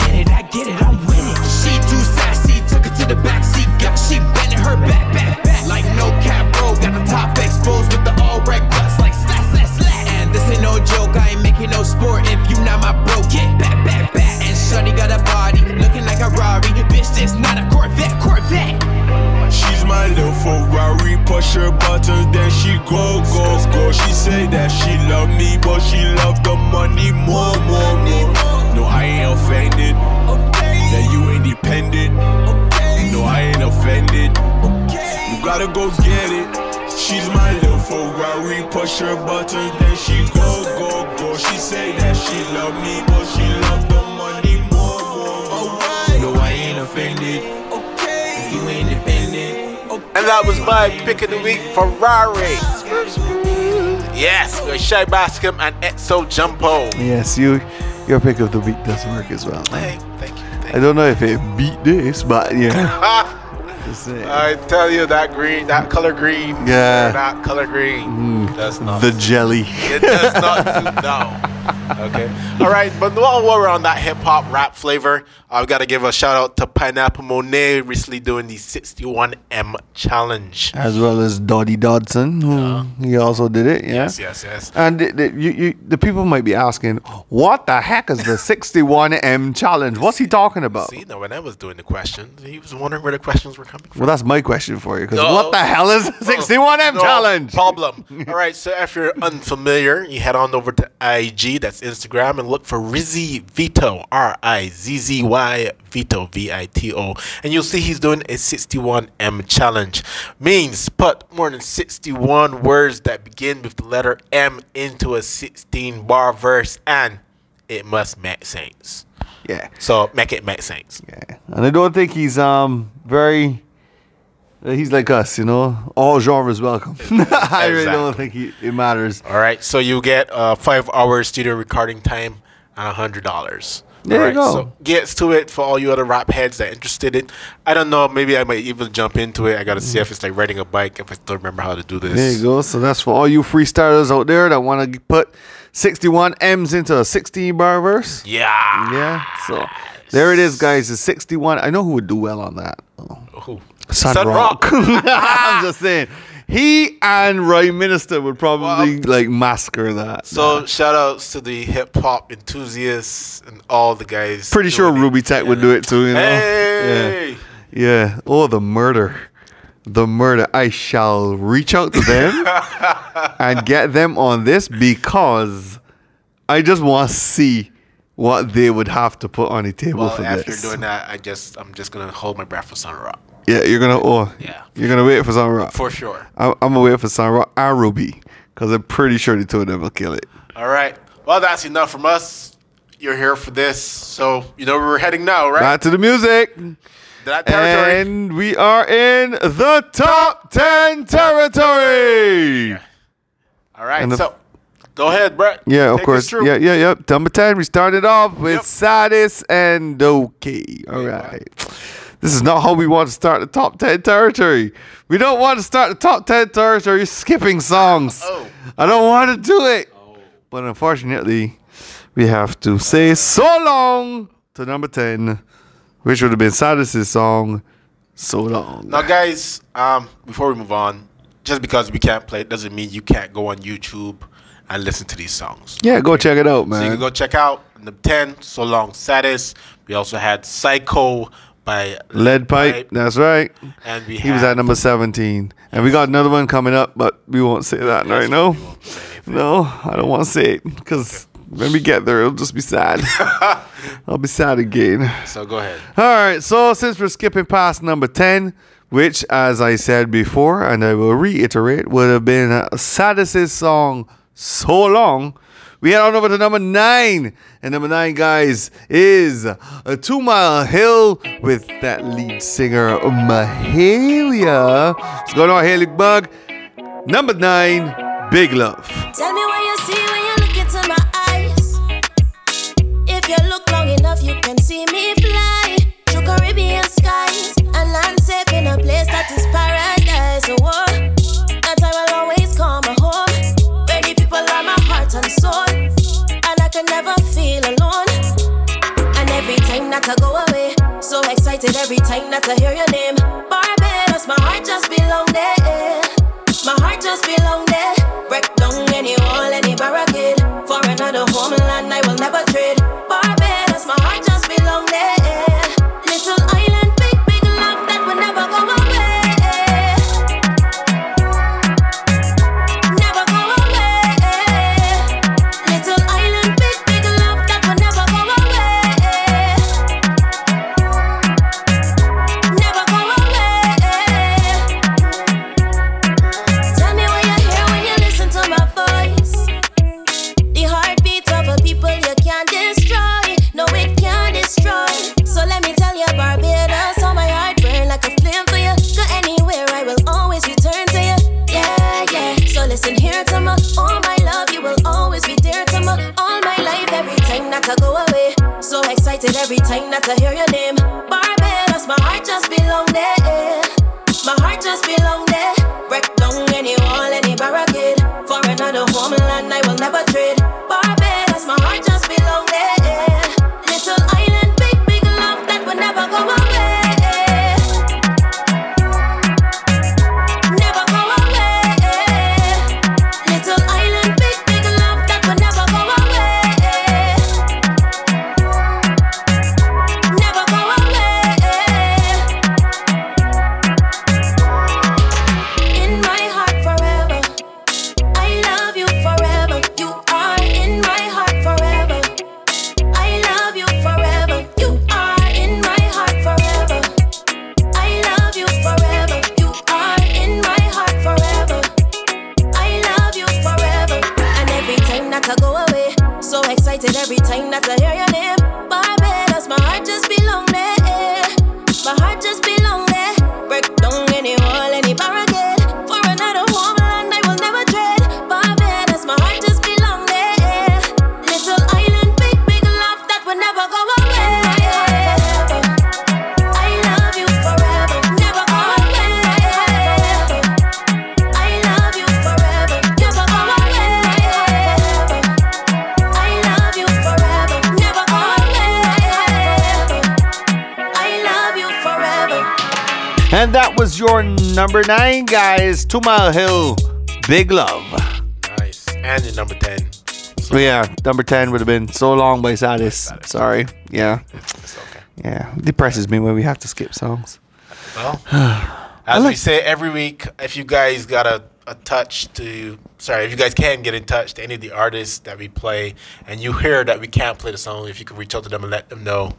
ain't no sport. If you not my bro, get back, back, back. And Shorty got a body, looking like a Rari. Bitch, this not a Corvette, Corvette. She's my little Ferrari. Push her button, then she go, go, go. She say that she love me, but she love the money more, more, more. No, I ain't offended. That you ain't dependent. No, I ain't offended. You gotta go get it. She's my little Ferrari. Push her button, then she go, go, go. She say that she love me, but she love the money more, more, more. No, I ain't offended. Okay. You ain't dependent. And that was my pick of the week, Ferrari. Yes, with Shy Bascom and Etso Jumpo. Yes, you your pick of the week does work as well. Hey, thank you. I don't know if it beat this, but yeah. I tell you that green, that color green, Yeah. that color green mm. does not. the jelly. it does not. Do no. Okay. All right, but while we're on that hip hop rap flavor, I've got to give a shout out to Pineapple Monet recently doing the 61M challenge. As well as Doddy Dodson, who he also did it. Yeah. Yes, yes, yes. And the, the, you, you, the people might be asking, what the heck is the 61M challenge? What's he talking about? See, now when I was doing the questions, he was wondering where the questions were coming from. Well, that's my question for you. Because what the hell is the 61M No challenge? Problem. All right, so if you're unfamiliar, you head on over to IG, that's Instagram, and look for Rizzy Vito, R I Z Z Y Vito, V I T O, and you'll see he's doing a 61M challenge. Means put more than 61 words that begin with the letter M into a 16 bar verse, and it must make sense. Yeah. So make it make sense. Yeah. And I don't think he's um very. Uh, He's like us, you know. All genres welcome. I really don't think he, it matters. All right, so you get uh, five hours studio recording time and a hundred dollars. There you go. So gets to it for all you other rap heads that are interested in. I don't know. Maybe I might even jump into it. I got to see if it's like riding a bike. If I still remember how to do this. There you go. So that's for all you freestylers out there that want to put 61 M's into a 16 bar verse. Yeah. Yeah. So there it is, guys. The 61. I know who would do well on that. Oh. Ooh. Sun, Sun Rock. Rock. I'm just saying. He and Roy Minister would probably like massacre that. So shout outs to the hip hop enthusiasts and all the guys. Pretty sure doing it. Ruby Tech would do it too, you know? Hey. Yeah. Yeah. Oh, the murder. the murder, I shall reach out to them and get them on this because I just want to see what they would have to put on the table Well, for after this. doing that, I just I'm just gonna hold my breath for Sun Rock yeah, you're gonna oh Yeah. you're gonna wait for Sun Rock. for sure. I'm, I'm gonna wait for Sun Rock and Ruby because I'm pretty sure the two of them will kill it. All right. Well, that's enough from us. You're here for this, so you know where we're heading now, right? Back to the music. that territory. And we are in the top 10 territory. All right. the- so, go ahead, Brett. Yeah, of course. Yeah, yeah, yep. Number 10, we started off with Yep. Sadis and Doki. All right. This is not how we want to start the top 10 territory. We don't want to start the top 10 territory skipping songs. Oh. I don't want to do it. Oh. But unfortunately, we have to say so long to number 10, which would have been Sadis' song, So Long. Now, guys, um, before we move on, just because we can't play it doesn't mean you can't go on YouTube and listen to these songs. Yeah, go check it out, man. So you can go check out number 10, So Long Sadis. We also had Psycho by Lead Pipe, that's right. And we He was at number 17. And we got another one coming up, but we won't say that right now. We won't say anything. No, I don't want to say it because when we get there, it'll just be sad. I'll be sad again. So go ahead. All right, so since we're skipping past number 10, which, as I said before, and I will reiterate, would have been uh, Sadis' song So Long, we head on over to number 9. And number 9, guys, is a Two Mile Hill with that lead singer, Mahalia. What's going on, Haley Bug? Number 9, Big Love. Tell me what you see when you look into my eyes. If you look long enough, you can see me fly through Caribbean skies and land safe in a place that is paradise. Oh, that I will always call my home. The people are my heart and soul, and I never feel alone. And every time that I go away, so excited every time that I hear your name. Barbados, my heart just belong there. My heart just belong there. Break down any wall, any barricade. For another homeland, I will never trade. Two Mile Hill, Big Love. Nice. And your number 10. So yeah, number 10 would have been So Long by Sadis. Sorry. Yeah. It's okay. Yeah. Depresses me when we have to skip songs. Well, As like- we say every week, if you guys got a, a touch to, sorry, if you guys can get in touch to any of the artists that we play, and you hear that we can't play the song, if you could reach out to them and let them know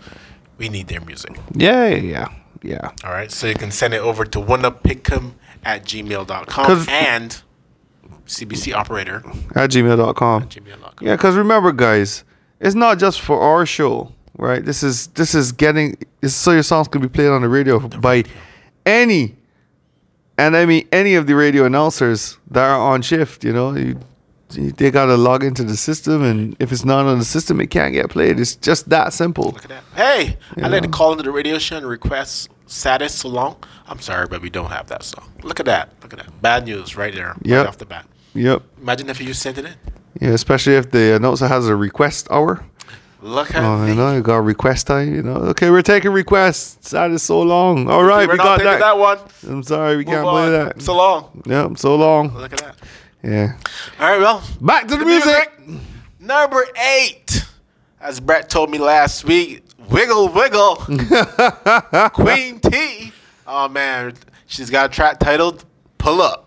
we need their music. Yeah, yeah, yeah, yeah. All right, so you can send it over to wunnapickem at gmail.com and CBC operator At gmail.com. gmail.com. Yeah, because remember, guys, it's not just for our show, right? This is this is getting this, so your songs can be played on the radio by any, and I mean any of the radio announcers that are on shift. You know, you, you- they gotta log into the system, and if it's not on the system, it can't get played. It's just that simple. Look at that. Hey, Yeah. I'd like to call into the radio show and request Sadis So Long. I'm sorry, but we don't have that song. Look at that. Look at that. Bad news right there. Yep. Right off the bat. Yep. Imagine if you sent it in. Yeah, especially if the announcer has a request hour. Look at Oh, the- you know, you got request time. You know, okay, we're taking requests. That is so long. All right, We're we got that. that one. I'm sorry, we Move can't play that. So long. Yep, so long. Look at that. Yeah. All right, well, Back to the, music. Number eight, as Brett told me last week, wiggle wiggle, Queen T. Oh man, she's got a track titled "Pull Up."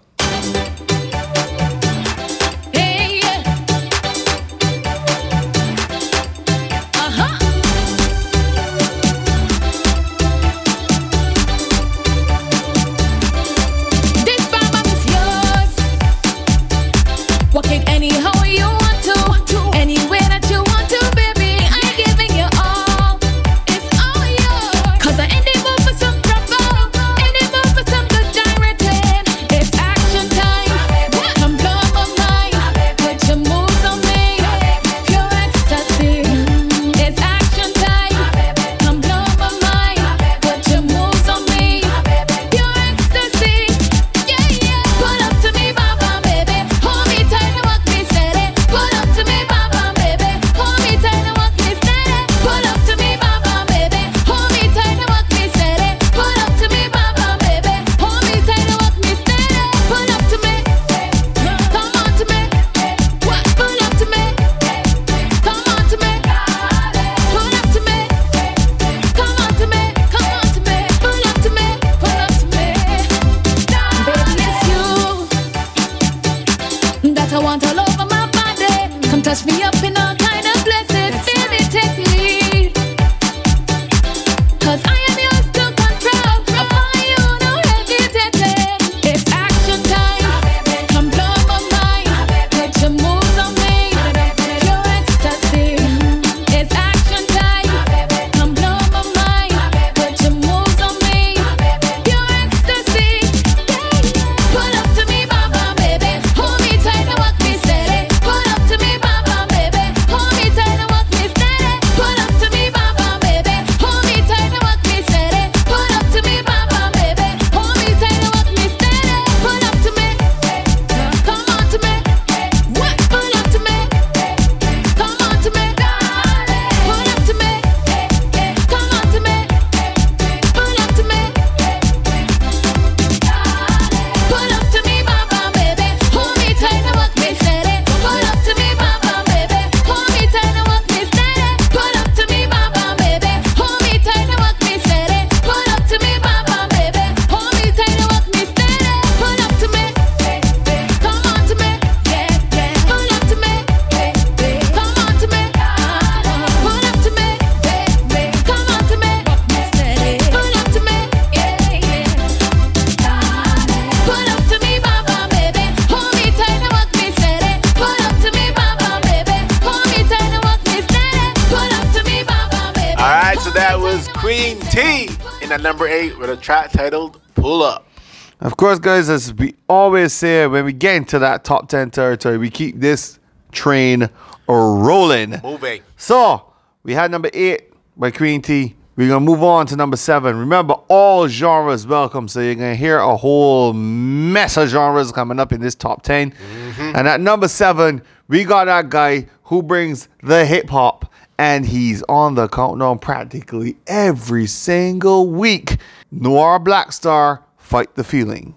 Guys, as we always say, when we get into that top 10 territory, we keep this train rolling. Moving. So, we had number eight by Queen T. We're going to move on to number seven. Remember, all genres welcome. So, you're going to hear a whole mess of genres coming up in this top 10. Mm-hmm. And at number seven, we got that guy who brings the hip hop. And he's on the countdown practically every single week. Noir Blackstar, Fight the Feeling.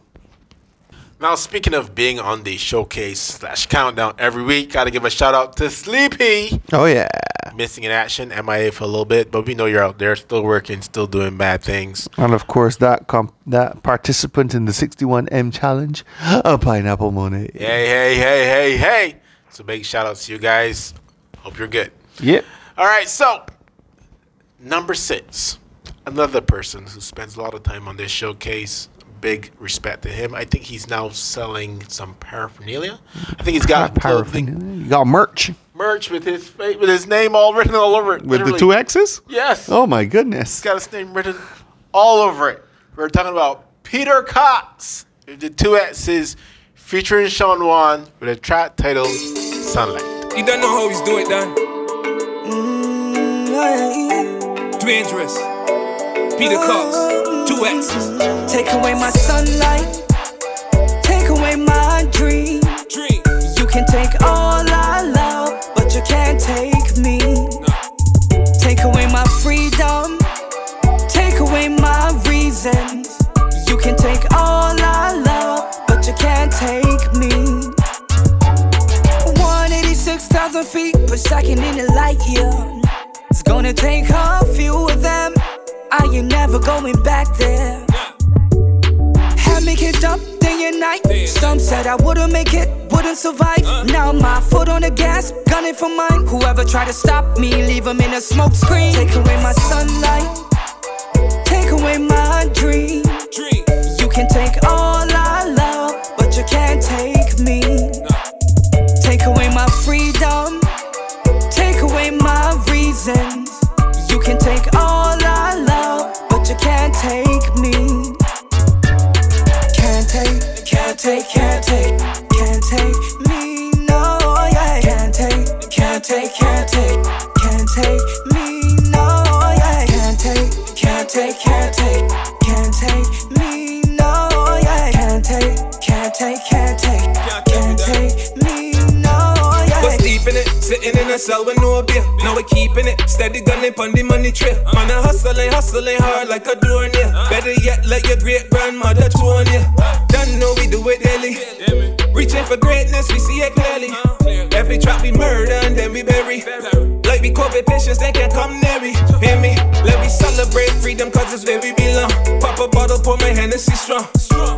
Now, speaking of being on the showcase slash countdown every week, gotta give a shout out to Sleepy. Oh yeah. Missing in action, MIA for a little bit, but we know you're out there, still working, still doing bad things. And of course, that comp- that participant in the 61M challenge, a pineapple money. Hey, hey, hey, hey, hey! So big shout out to you guys. Hope you're good. Yep. All right, so number six, another person who spends a lot of time on this showcase. Big respect to him. I think he's now selling some paraphernalia. I think he's got clothing Paraphernalia. You got merch merch with his with his name all written all over it. with the two X's. Yes. Oh my goodness. He's got his name written all over it. We're talking about Peter Cox the two X's featuring Sean Wan with a track titled Sunlight. You don't know how he's doing it, Dan. Mm, dangerous. Peter Cox, Take away my sunlight, take away my dream. Dream. You can take all I love, but you can't take me. Take away my freedom, take away my reasons. You can take all I love, but you can't take me. 186,000 feet per second in a light year. It's gonna take a few of them. Are you never going back there? Had me kicked up day and night. Some said I wouldn't make it, wouldn't survive. Now my foot on the gas, gunning for mine. Whoever tried to stop me, leave them in a smoke screen. Take away my sunlight, take away my. Dream. You can take all I love, but you can't take me. Take away my freedom, take away my reasons. You can take all can't take me. Can't take, can't take, can't take, can't take me, no, yeah. Can't take, can't take, can't take, can't take me, no, yeah. Can't take, can't take, can't take, can't take sitting in a cell with no beer. Now we keeping it, steady gunning on the money trail. Man, I hustling, hustling hard like a door near. Better yet, let your great grandmother tune you. Don't know we do it daily. Reaching for greatness, we see it clearly. Every trap we murder and then we bury. Like we COVID patients, they can't come near me. Hear me? Let me celebrate freedom, cause it's where we belong. Pop a bottle, pour my Hennessy strong.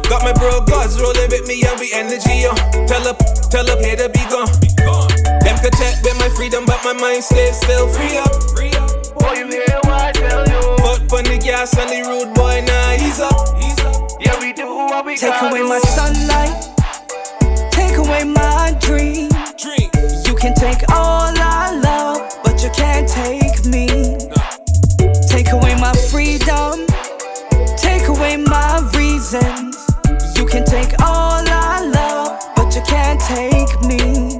Got my bro gods rolling with me, and we energy on. Tell up, tell up, here to be gone. Them content with my freedom, but my mind stays still free up. Boy, you hear what I tell you? Foot on the gas and the rude boy, now he's up. Yeah, we do what we Take away my sunlight, take away my dream. Dream. You can take all I love, but you can't take me. Take away my freedom, take away my reasons. You can take all I love, but you can't take me.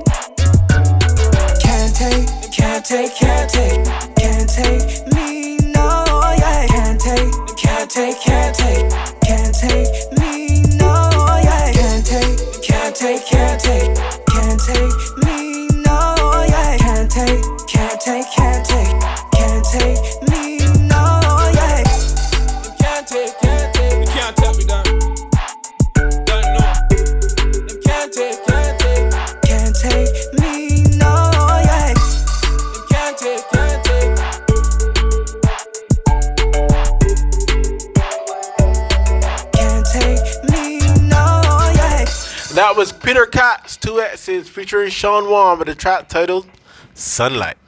Can't take, can't take, can't take, can't take me, no, yeah. Can't take, can't take, can't take, can't take take, can't take, can't take me, no, yeah. Can't take, can't take, you can't tell me that. Don't know. Them can't take, can't take, Can't take me, no, yeah. them can't take, can't take. Can't take me, no, yeah. That was Peter Cox, two X's featuring Sean Wan with a track titled Sunlight.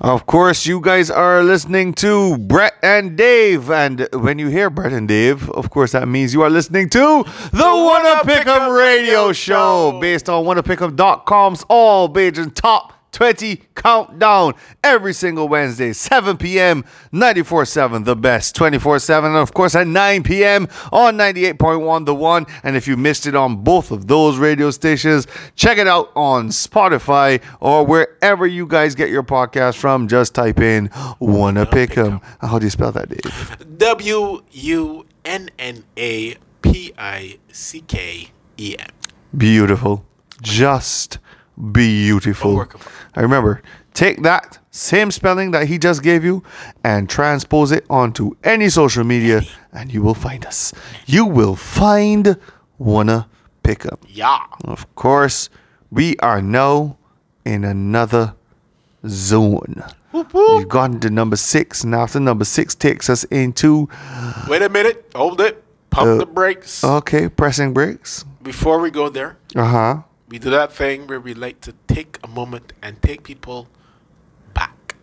Of course, you guys are listening to Brett and Dave. And when you hear Brett and Dave, of course, that means you are listening to the Wunna Pick'em Radio Show based on wunnapickem.com's all Bajan top 20 countdown every single Wednesday, 7 p.m., 94.7, the best, 24-7, and of course at 9 p.m. on 98.1, the one. And if you missed it on both of those radio stations, check it out on Spotify or wherever you guys get your podcast from. Just type in Wunna Pick'em. How do you spell that, Dave? W U N N A P I C K E M. Beautiful. Just beautiful. I remember, take that same spelling that he just gave you and transpose it onto any social media and you will find us. You will find Wanna pick up. Yeah. Of course, we are now in another zone. We've gotten to number six, and after number six takes us into Wait a minute. Hold it. Pump Uh, the brakes. okay, pressing brakes. Before we go there, Uh huh. We do that thing where we like to take a moment and take people back.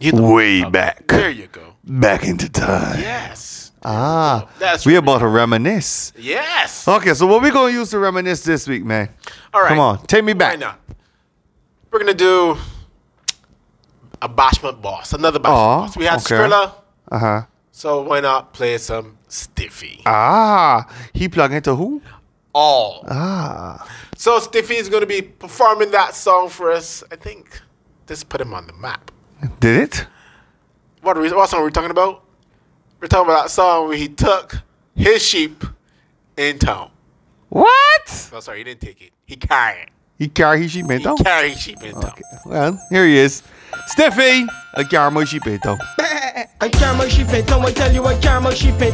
You know, Way uh, back. There you go. Back into time. Yes. Ah, That's we about to reminisce. Yes. Okay, so what we gonna use to reminisce this week, man? All right. Come on, take me back. Why not? We're gonna do a bashment boss, another bashment Aw, boss. We had okay. Skrilla, Uh huh. so why not play some Stiffy? Ah, he plug into who? All. Ah, So Stiffy is gonna be performing that song for us. I think this put him on the map. did it? What, we, what song are we talking about? We're talking about that song where he took his sheep in town. What? No, sorry, he didn't take it. He carried it. He carried his sheep in town? He carried his sheep in town. Well, here he is. Steffi, carry my sheep. I carry sheep I tell you carry my sheep. I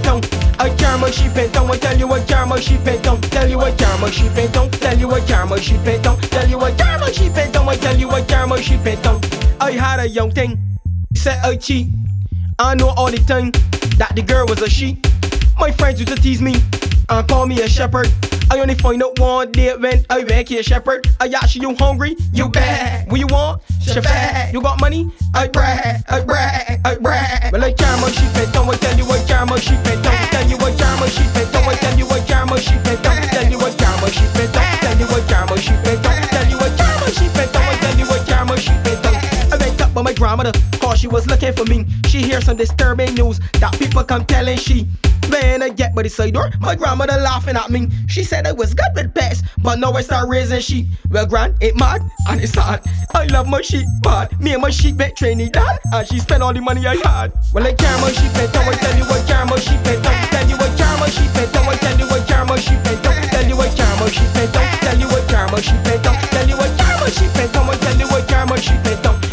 carry sheep I tell you carry my sheep. Tell you carry my sheep tell you carry my sheep. Tell you carry my sheep I tell you carry my sheep. I had a young thing, said I cheat. I know all the time that the girl was a she. My friends used to tease me and call me a shepherd. I only find out one day when I wake a shepherd. I ask you, you hungry? You bad. What you want? Shepherd. You got money? I brag, I brag, I brag. Well, I carry my sheep and don't I tell you I carry my sheep and don't tell you I carry my sheep and don't I tell you I carry my sheep and don't tell you I carry my sheep and don't tell you I carry my sheep and don't tell you I carry my sheep with my grandmother, cause she was looking for me. She hears some disturbing news that people come telling she. When I get by the side door, my grandmother laughing at me. She said I was good with pets, but now I start raising sheep. Well, grand, it mad and it's sad. I love my sheep, but me and my sheep met Trinidad, and she spent all the money I had. Well, I carry my sheep and don't I tell you I carry my sheep and don't tell you I carry my sheep and don't I tell you I carry my sheep and don't tell you I carry my sheep and don't tell you I carry my sheep and don't tell you I carry my sheep and don't tell you I carry my sheep and don't.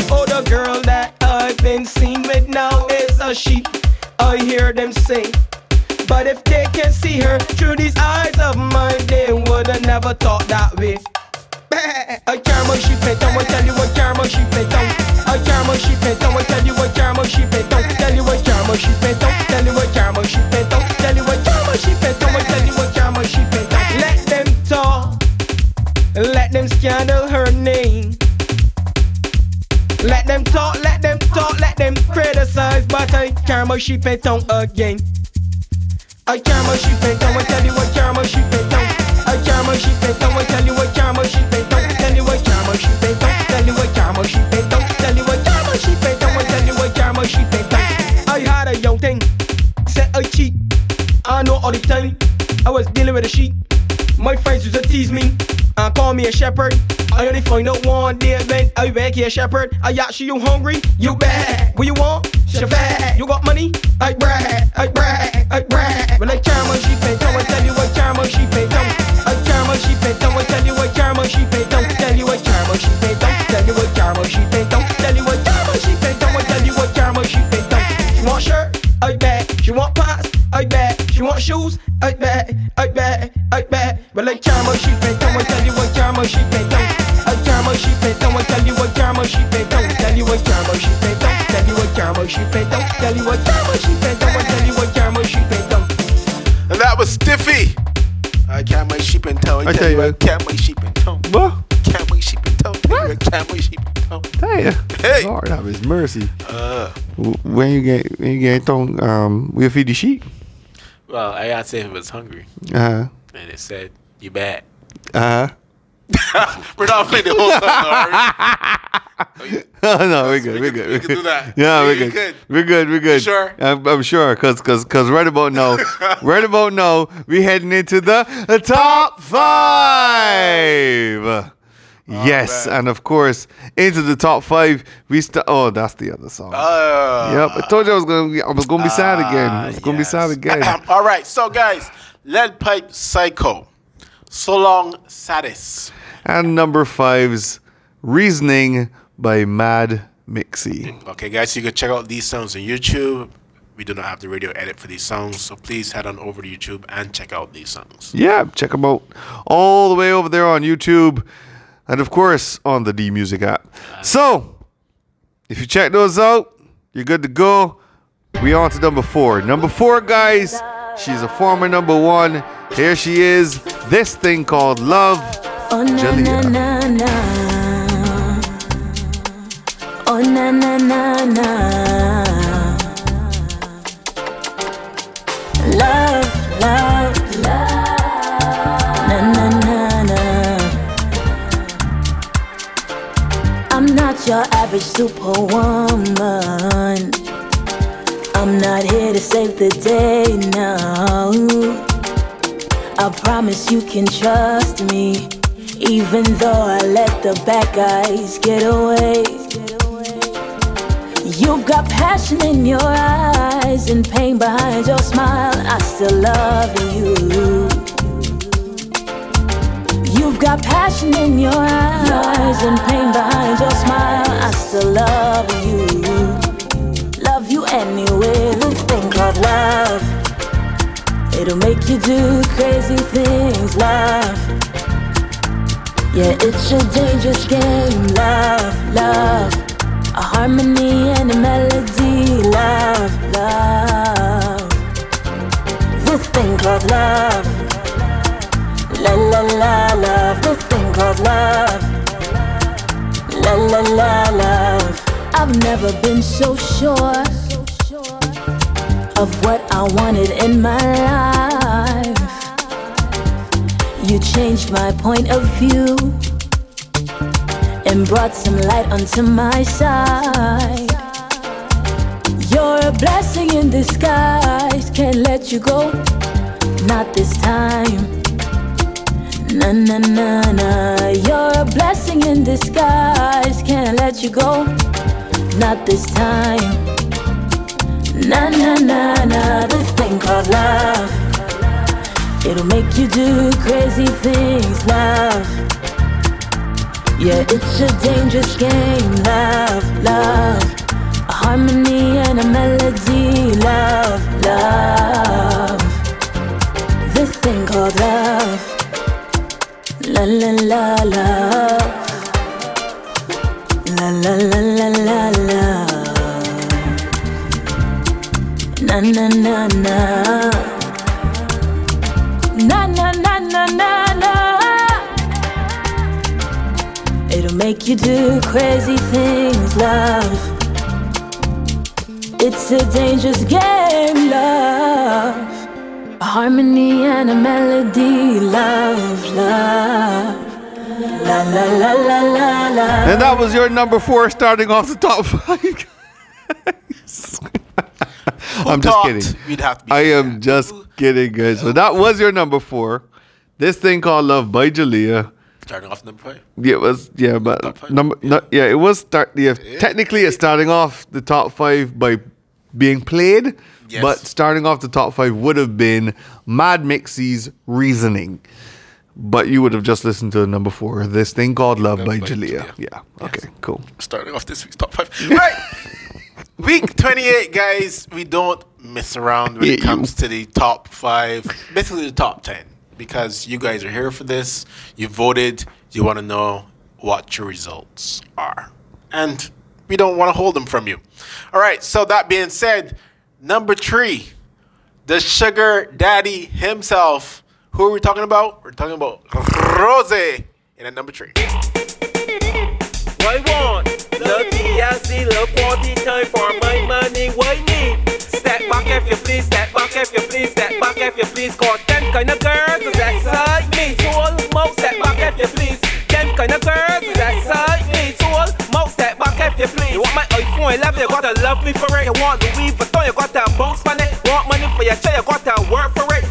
Girl that I've been seen with now is a sheep. I hear them say. But if they can see her through these eyes of mine, they would've never thought that way. Carry my sheep and don't tell you what my sheep and don't. Carry my sheep and don't tell you what my sheep and don't. Tell you what my sheep and don't. Tell you what my sheep and don't. Tell you carry my sheep don't. Tell you what my sheep and don't. Let them talk. Let them scandal her name. Let them talk, let them talk, let them criticize, but I carry my sheep and tongue again. I carry my sheep and tongue, I tell you carry my sheep and tongue. I carry my sheep and tongue, I tell you carry my sheep and tongue. Tell you carry my sheep and tongue, tell you carry my sheep and tongue. Tell you carry my sheep and tongue, I tell you carry my sheep and tongue. I had a young thing, said I cheat. I know all the time, I was dealing with a sheep. My friends used to tease me and call me a shepherd. I only find out one day when I wake here shepherd. I ask you, you hungry? You bad. What you want? Shepherd. You got money? I brag, I brag, I brag. Well, I carry my sheep and don't I tell you I carry my sheep and don't. I carry my sheep and don't I tell you I carry my sheep and don't. Tell you I carry my sheep and don't. Tell you I carry my sheep and don't. Tell you I carry my sheep and don't. Tell you I carry my sheep and don't. She want shirt? I bet. She want pants? I bet. She want shoes? I bet. I bet. I bet. Well, I carry my sheep and don't. I tell you I carry my sheep and don't. I carry my sheep and don't. I tell you I carry my sheep and don't. Tell you I carry my sheep and don't. Tell you I carry my sheep and don't. Tell you I carry my sheep and don't. I tell you I carry my sheep and don't. And that was Stiffy. I carry my sheep in town. I tell you, I carry my sheep in town. What? Carry my sheep in town. Tell you, I carry my sheep in town. Damn. Hey. Lord have his mercy. Uh, When you get when you get thrown, um, we'll feed the sheep. well, I asked if it was hungry, Uh huh. And it said, "You bad." Uh huh. We're not playing the whole song. huh. no, we're good. We're good. we can do that. Yeah, We we're good. We're good. We're good. sure? I'm, I'm sure, cause, cause, cause right about now, right about now, we heading into the, the top five. yes, and of course, into the top five, we st- Oh, that's the other song. Uh, yep, I told you I was gonna, be, I was gonna be sad again. I was gonna be sad again. All right, so guys, Lead Pipe Psycho, So Long Sadis. and number five's "Reasoning" by Mad Mixie. Okay, guys, you can check out these songs on YouTube. we do not have the radio edit for these songs. So please head on over to YouTube and check out these songs. Yeah, check them out all the way over there on YouTube and, of course, on the D Music app. So, if you check those out, you're good to go. We on to number four. Number four, guys, she's a former number one. Here she is, this thing called Love. Oh na na na na. Oh na na na na. Love, love, love. Na na na na. I'm not your average superwoman. I'm not here to save the day now. I promise you can trust me, even though I let the bad guys get away. You've got passion in your eyes and pain behind your smile. I still love you. You've got passion in your eyes and pain behind your smile. I still love you. Anyway. This thing called love. It'll make you do crazy things, love. Yeah, it's a dangerous game, love, love. A harmony and a melody, love, love. This thing called love. La la la love. This thing called love. La la la love. I've never been so sure of what I wanted in my life. You changed my point of view and brought some light onto my side. You're a blessing in disguise, can't let you go, not this time. Na na na na, you're a blessing in disguise, can't let you go, not this time. Na na na na, this thing called love. It'll make you do crazy things, love. Yeah, it's a dangerous game, love, love. A harmony and a melody, love, love. This thing called love. La la la love. La la la la la la. Na na na na. Na na na na na na. It'll make you do crazy things, love. It's a dangerous game, love. A harmony and a melody, love, love. La la la la la la. And that was your number four starting off the top five. I'm just kidding. we'd have to be I am just kidding, guys. So that was your number four. This thing called Love by Jalea. Starting off number five. Yeah, it was yeah, but number no, yeah, it was start yeah, technically it's starting off the top five by being played, Yes. but starting off the top five would have been Mad Mixie's reasoning. But you would have just listened to number four, this thing called Love, by, by Jalea. Yeah. Okay, cool. Starting off this week's top five. Right. Week 28, guys. We don't mess around when Yeah, it you- comes to the top five, basically the top 10, because you guys are here for this. You voted. You want to know what your results are. And we don't want to hold them from you. All right. So, that being said, number three, the sugar daddy himself. Who are we talking about? We're talking about Rose in at number three. Why want? Love TLC, love quality time for my money. Why need? Step back if you please, step back if you please, step back if you please. Cause them kind of girls is excite me. So almost step back if you please. Them kind of girls is excite me. So almost step back if you please. You want my iPhone 11, you gotta love me for it. You want Louis Vuitton, you gotta bounce on it. Want money for your child, you gotta work for it.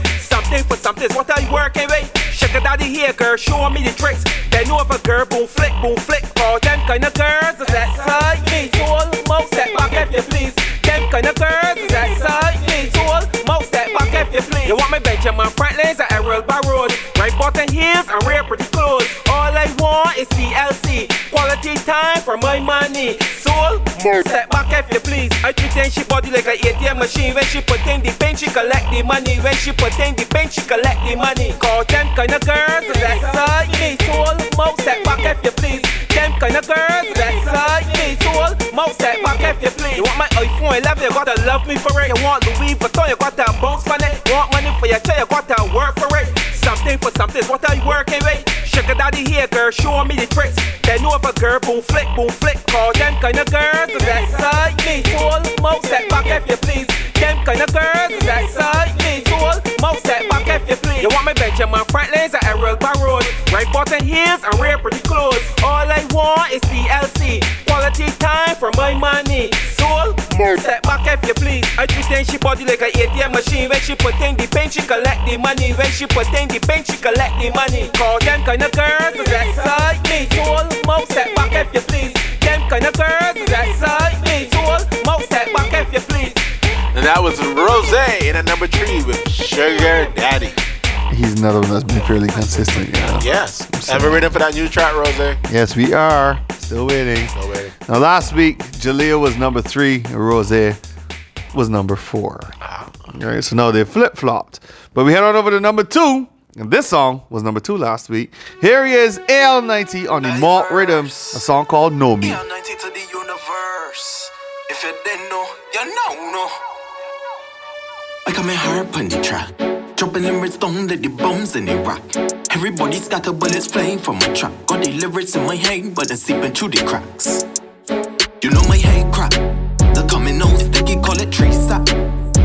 Something for something, what I working with. Sugar daddy here, girl, show me the tricks. They know if a girl boom flick, boom flick. For them kind of girls is excite me. So almost step back if you please. Them kind of girls is excite me. So almost step back if you please. You want me Benjamin Franklin's at Errol Road. Right bottom heels and real pretty clothes. All I want is TLC. Quality time for my money. Soul, step back if you please. I pretend she body like a ATM machine. When she put in the pen, she collect the money. When she put in the pen, she collect the money. Call them kind of girls that side me. Soul, mo, step back if you please. Them kind of girls that side me. Soul, mo, step back if you please. You want my iPhone 11, you gotta love me for it. You want Louis Vuitton, you gotta bounce on it. Want money for your child, you gotta work for it. Something for something, what are you working with? Sugar daddy here, girl, show me the tricks. Then over girl, boom flick, boom flick. Call them kind of girls that side me. Soul, mo, step back if you please. Them kind of girls that side me. Soul, mo, step back if you please. You want my Benjamin Franklin's and Errol Barrows. Right button heels and real pretty clothes. All I want is TLC. Quality time for my money. Soul, step back if you please. I pretend she body like a ATM machine. When she put in the pen, she collect the money. When she put in the pen, she collect the money. Call them kind of girls that side me. Soul, mo, set back if you please. Them kind of girls that side me. Soul, mo, set back if you please. And that was Rose in at number three with Sugar Daddy. He's another one that's been fairly consistent. You know? Yes. Ever ready for that new track, Rose? Yes, we are. Still waiting. Still waiting. Now, last week, Jalea was number three, and Rose was number four. Ah. All right, so now they flip flopped. But we head on over to number two, and this song was number two last week. Here he is, AL90 on the Malt Rhythm, a song called Know Me. Yeah, 90 to the universe. If you didn't know, you know, no. I got my heart on the track. Dropping lyrics down to the bombs and they rock. Everybody scatter bullets flying from my track. Got the lyrics in my head, but they're seeping through the cracks. You know my head crack. The coming out sticky, call it tree sap.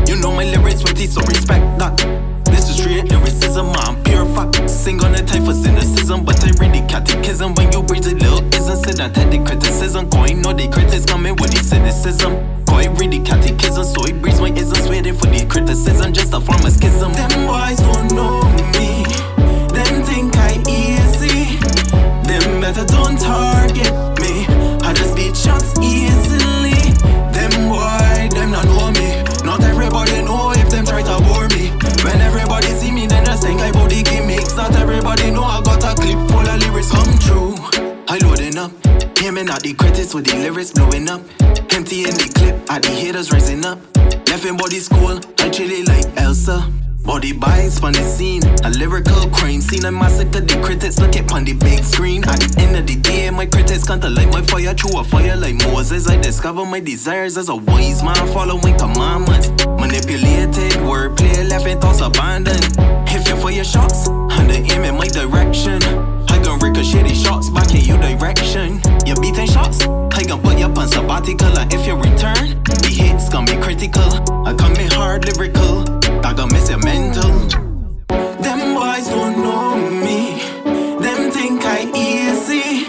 You know my lyrics witty, so respect that. Straight lyricism, I'm pure fact. Sing on the type for cynicism, but I read the catechism. When you read the little isn't sit and take the criticism. Coin know the critics coming with the cynicism. Coin read the catechism, so he breathes my isms, waiting for the criticism. Just a form of schism. Them boys don't know me. Them think I easy. Them better don't target me. I just beat shots easily. Them boy, them not know everybody see me, then just think I body gimmicks. Not everybody know I got a clip full of lyrics come true. I loading up. Aiming at the critics with the lyrics blowing up. Empty in the clip, at the haters rising up. Left in body school, I chilly like Elsa. Body bites on the scene, a lyrical crime scene. I massacre the critics, look it on the big screen. At the end of the day, my critics can't light my fire through a fire like Moses. I discover my desires as a wise man, following commandments. Manipulated wordplay, left in thoughts abandoned. If you fire shots, and the aim in my direction. I gon' ricochet the shots back in your direction. You're beating shots, I gon' put you on sabbatical. And if you return, the hits gon' be critical. I come in hard lyrical, I gon' miss your mental. Them boys don't know me, them think I easy.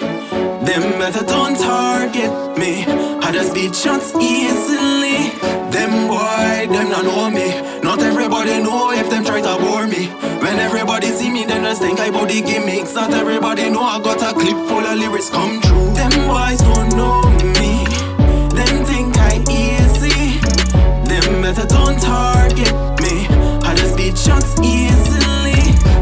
Them better don't target me. I just beat shots easily. Them boy, them not know me. Not everybody know if them try to bore me. When everybody see me, them just think I body gimmicks. Not everybody know I got a clip full of lyrics come true. Them boys don't know better don't target me. I just beat shots easily.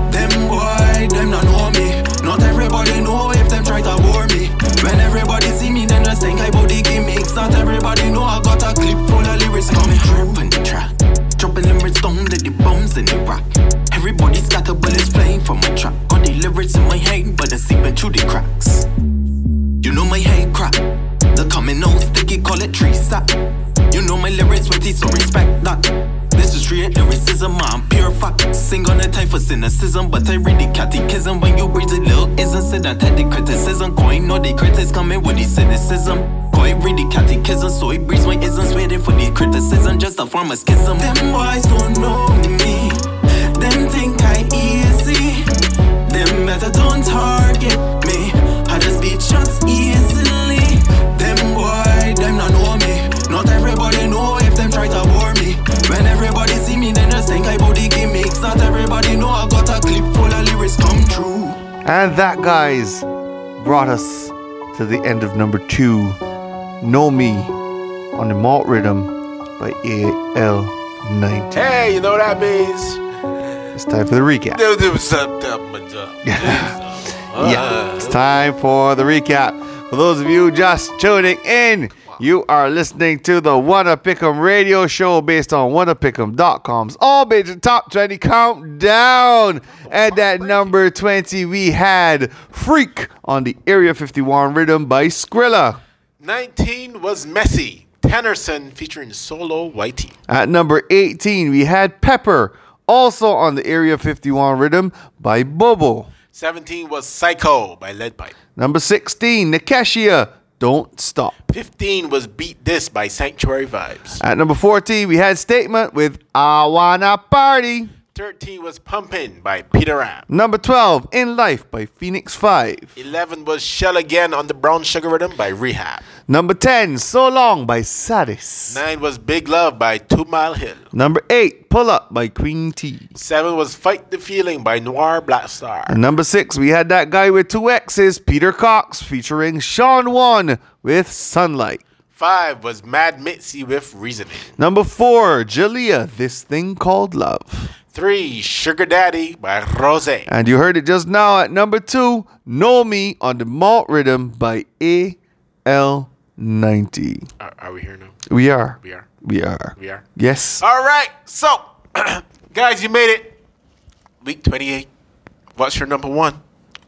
Them boy, them not know me. Not everybody know if them try to bore me. When everybody see me, then just think I body gimmicks. Not everybody know I got a clip full of lyrics coming true. on the track. Dropping lyrics down to the bombs in the rock. Everybody scatter bullets flying from my track. Got the lyrics in my head, but they're seeping through the cracks. You know my head crack. The coming out sticky, call it tree sap. You know my lyrics witty, so respect that. This is straight lyricism, I'm pure fact. Sing on the type for cynicism, but I read the catechism. When you read the little isn't and take the criticism. Coin know the critics coming with the cynicism. Coin read the catechism, so he breathes my isms, waiting for the criticism. Just a form of schism. Them boys don't know me. Them think I easy. Them better don't target me. I just beat shots easily. When everybody see me, then just think I body gimmicks. Not everybody know I got a clip full of lyrics come true. And that, guys, brought us to the end of number two. Know Me on the Malt Rhythm by AL90. Hey, you know what that means? It's time for the recap. Yeah, it's time for the recap. For those of you just tuning in, you are listening to the Wunna Pick'em radio show based on wunnapickem.com's All Bajan Top 20 Countdown. And at number 20, we had Freak on the Area 51 rhythm by Skrilla. 19 was Messy. Tennyson featuring Solo YT. At number 18, we had Pepper, also on the Area 51 rhythm by Bobo. 17 was Psycho by Leadpipe. Number 16, Nikeshia, Don't Stop. 15 was Beat This by Sanctuary Vibes. At number 14, we had Statement with I Wanna Party. 13 was Pumpin' by Peter Ram. Number 12, In Life by Phoenix 5. 11 was Shell Again on the Brown Sugar Rhythm by Rehab. Number 10, So Long by Sadis. 9 was Big Love by Two Mile Hill. Number 8, Pull Up by Queen T. 7 was Fight the Feeling by Noir Black Star. And number 6, we had that guy with two X's, Peter Cox, featuring Sean One with Sunlight. 5 was Mad Mixie with Reasoning. Number 4, Jalea, This Thing Called Love. 3 Sugar Daddy by Rose. And you heard it just now at number 2, Know Me on the Malt Rhythm by AL90. Are, are we here now? We are. We are. We are. We are. Yes. All right. So, guys, you made it. Week 28. What's your number one?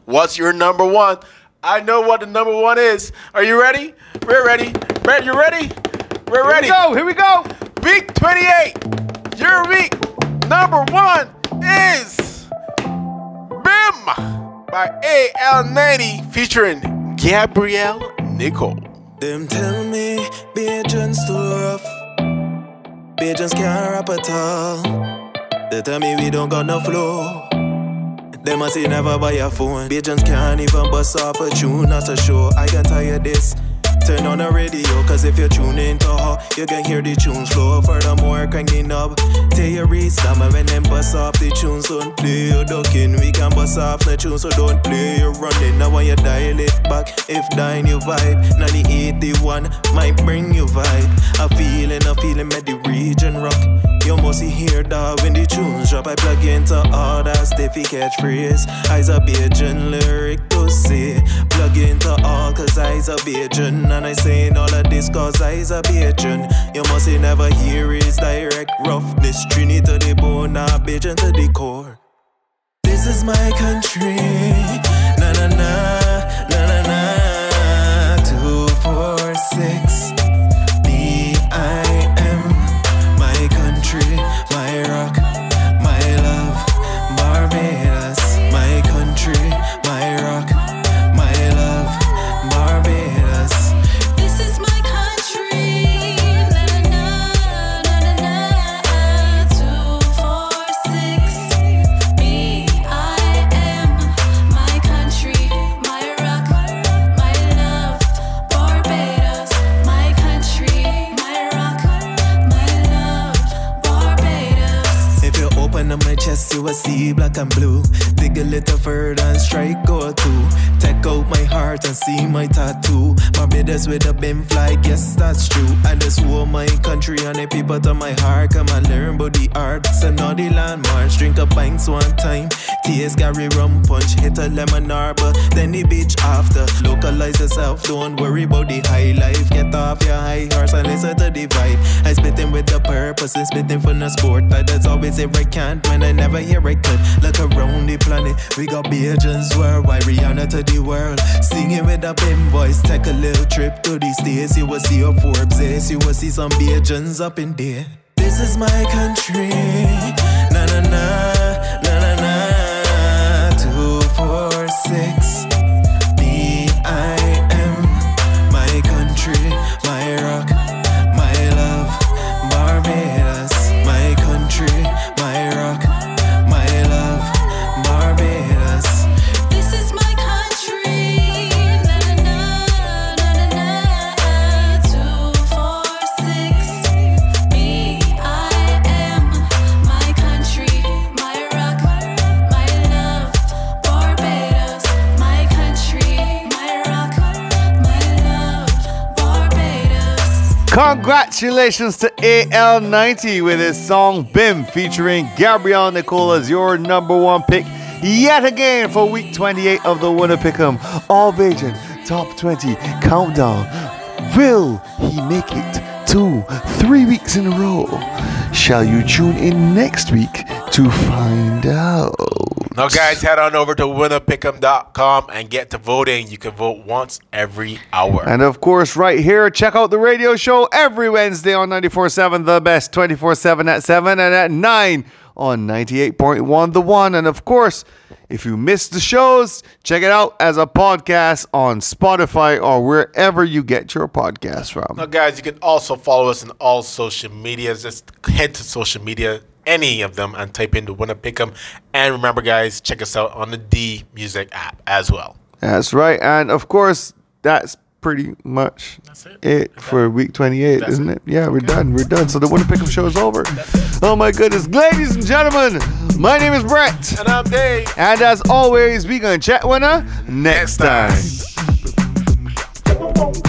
What's your number one? I know what the number one is. Are you ready? We're ready. Brad, you ready? We're Here ready. we go. Here we go. Week 28. Your week number one is BIM by AL90 featuring Gabrielle Nicole. Them tell me Bajans too rough. Bajans can't rap at all. They tell me we don't got no flow. They must say never buy a phone. Bajans can't even bust off a tune, not a show. I can tell you this. Turn on the radio, cause if you tune into her, you can hear the tunes flow. Furthermore, cranking up. Tell you restart, and when them bust off the tunes, don't play your ducking. We can bust off the tunes, so don't play your running. Now when you dial it back, if dying you vibe, 9081 might bring you vibe. A feeling, a feeling, make the region rock. You must hear that when the tunes drop, I plug into all that stiffy catchphrase. Eyes a Bajan lyric to say. Plug into all, cause I's a Bajan. And I saying all of this, cause I I's a Bajan. You must never hear his direct roughness. Trinity to the bone, now Bajan to the core. This is my country. Na na na, na na na. Two, four, six. Open up my chest, you will see black and blue. Dig a little further and strike go two. Take out my heart and see my tattoo. Barbados with a bin flag, yes, that's true. I just war my country and the people to my heart. Come and learn about the arts and all the landmarks. Drink a banks one time. Taste Gary rum punch, hit a lemon arbor. Then the beach after. Localize yourself, don't worry about the high life. Get off your high horse and listen to the vibe. I spitting with a purpose and spitting for the sport. But that's always if I can't when I never hear I could. Look around the planet, we got Bajans worldwide. Rihanna to the world. Singing with a pin voice. Take a little trip to the states. You will see a Forbes ace. You will see some Bajans up in there. This is my country. Na na, na Congratulations to AL90 with his song BIM featuring Gabrielle Nicole as your number one pick yet again for week 28 of the Wunna Pick'em All Bajan top 20 countdown. Will he make it to three weeks in a row? Shall you tune in next week to find out? Now, guys, head on over to wunnapickem.com and get to voting. You can vote once every hour. And of course, right here, check out the radio show every Wednesday on 94.7 The Best, 24-7 at 7 and at 9 on 98.1 The One. And of course, if you missed the shows, check it out as a podcast on Spotify or wherever you get your podcast from. Now, guys, you can also follow us on all social medias. Just head to social media, any of them, and type in the Wunna Pick'em. And remember, guys, check us out on the D Music app as well. That's right. And of course, that's pretty much it, for week 28, isn't it? Yeah, we're done. We're done. So the Wunna Pick'em show is over. Oh my goodness. Ladies and gentlemen, my name is Brett. And I'm Dave. And as always, we gonna chat winner next time. Thank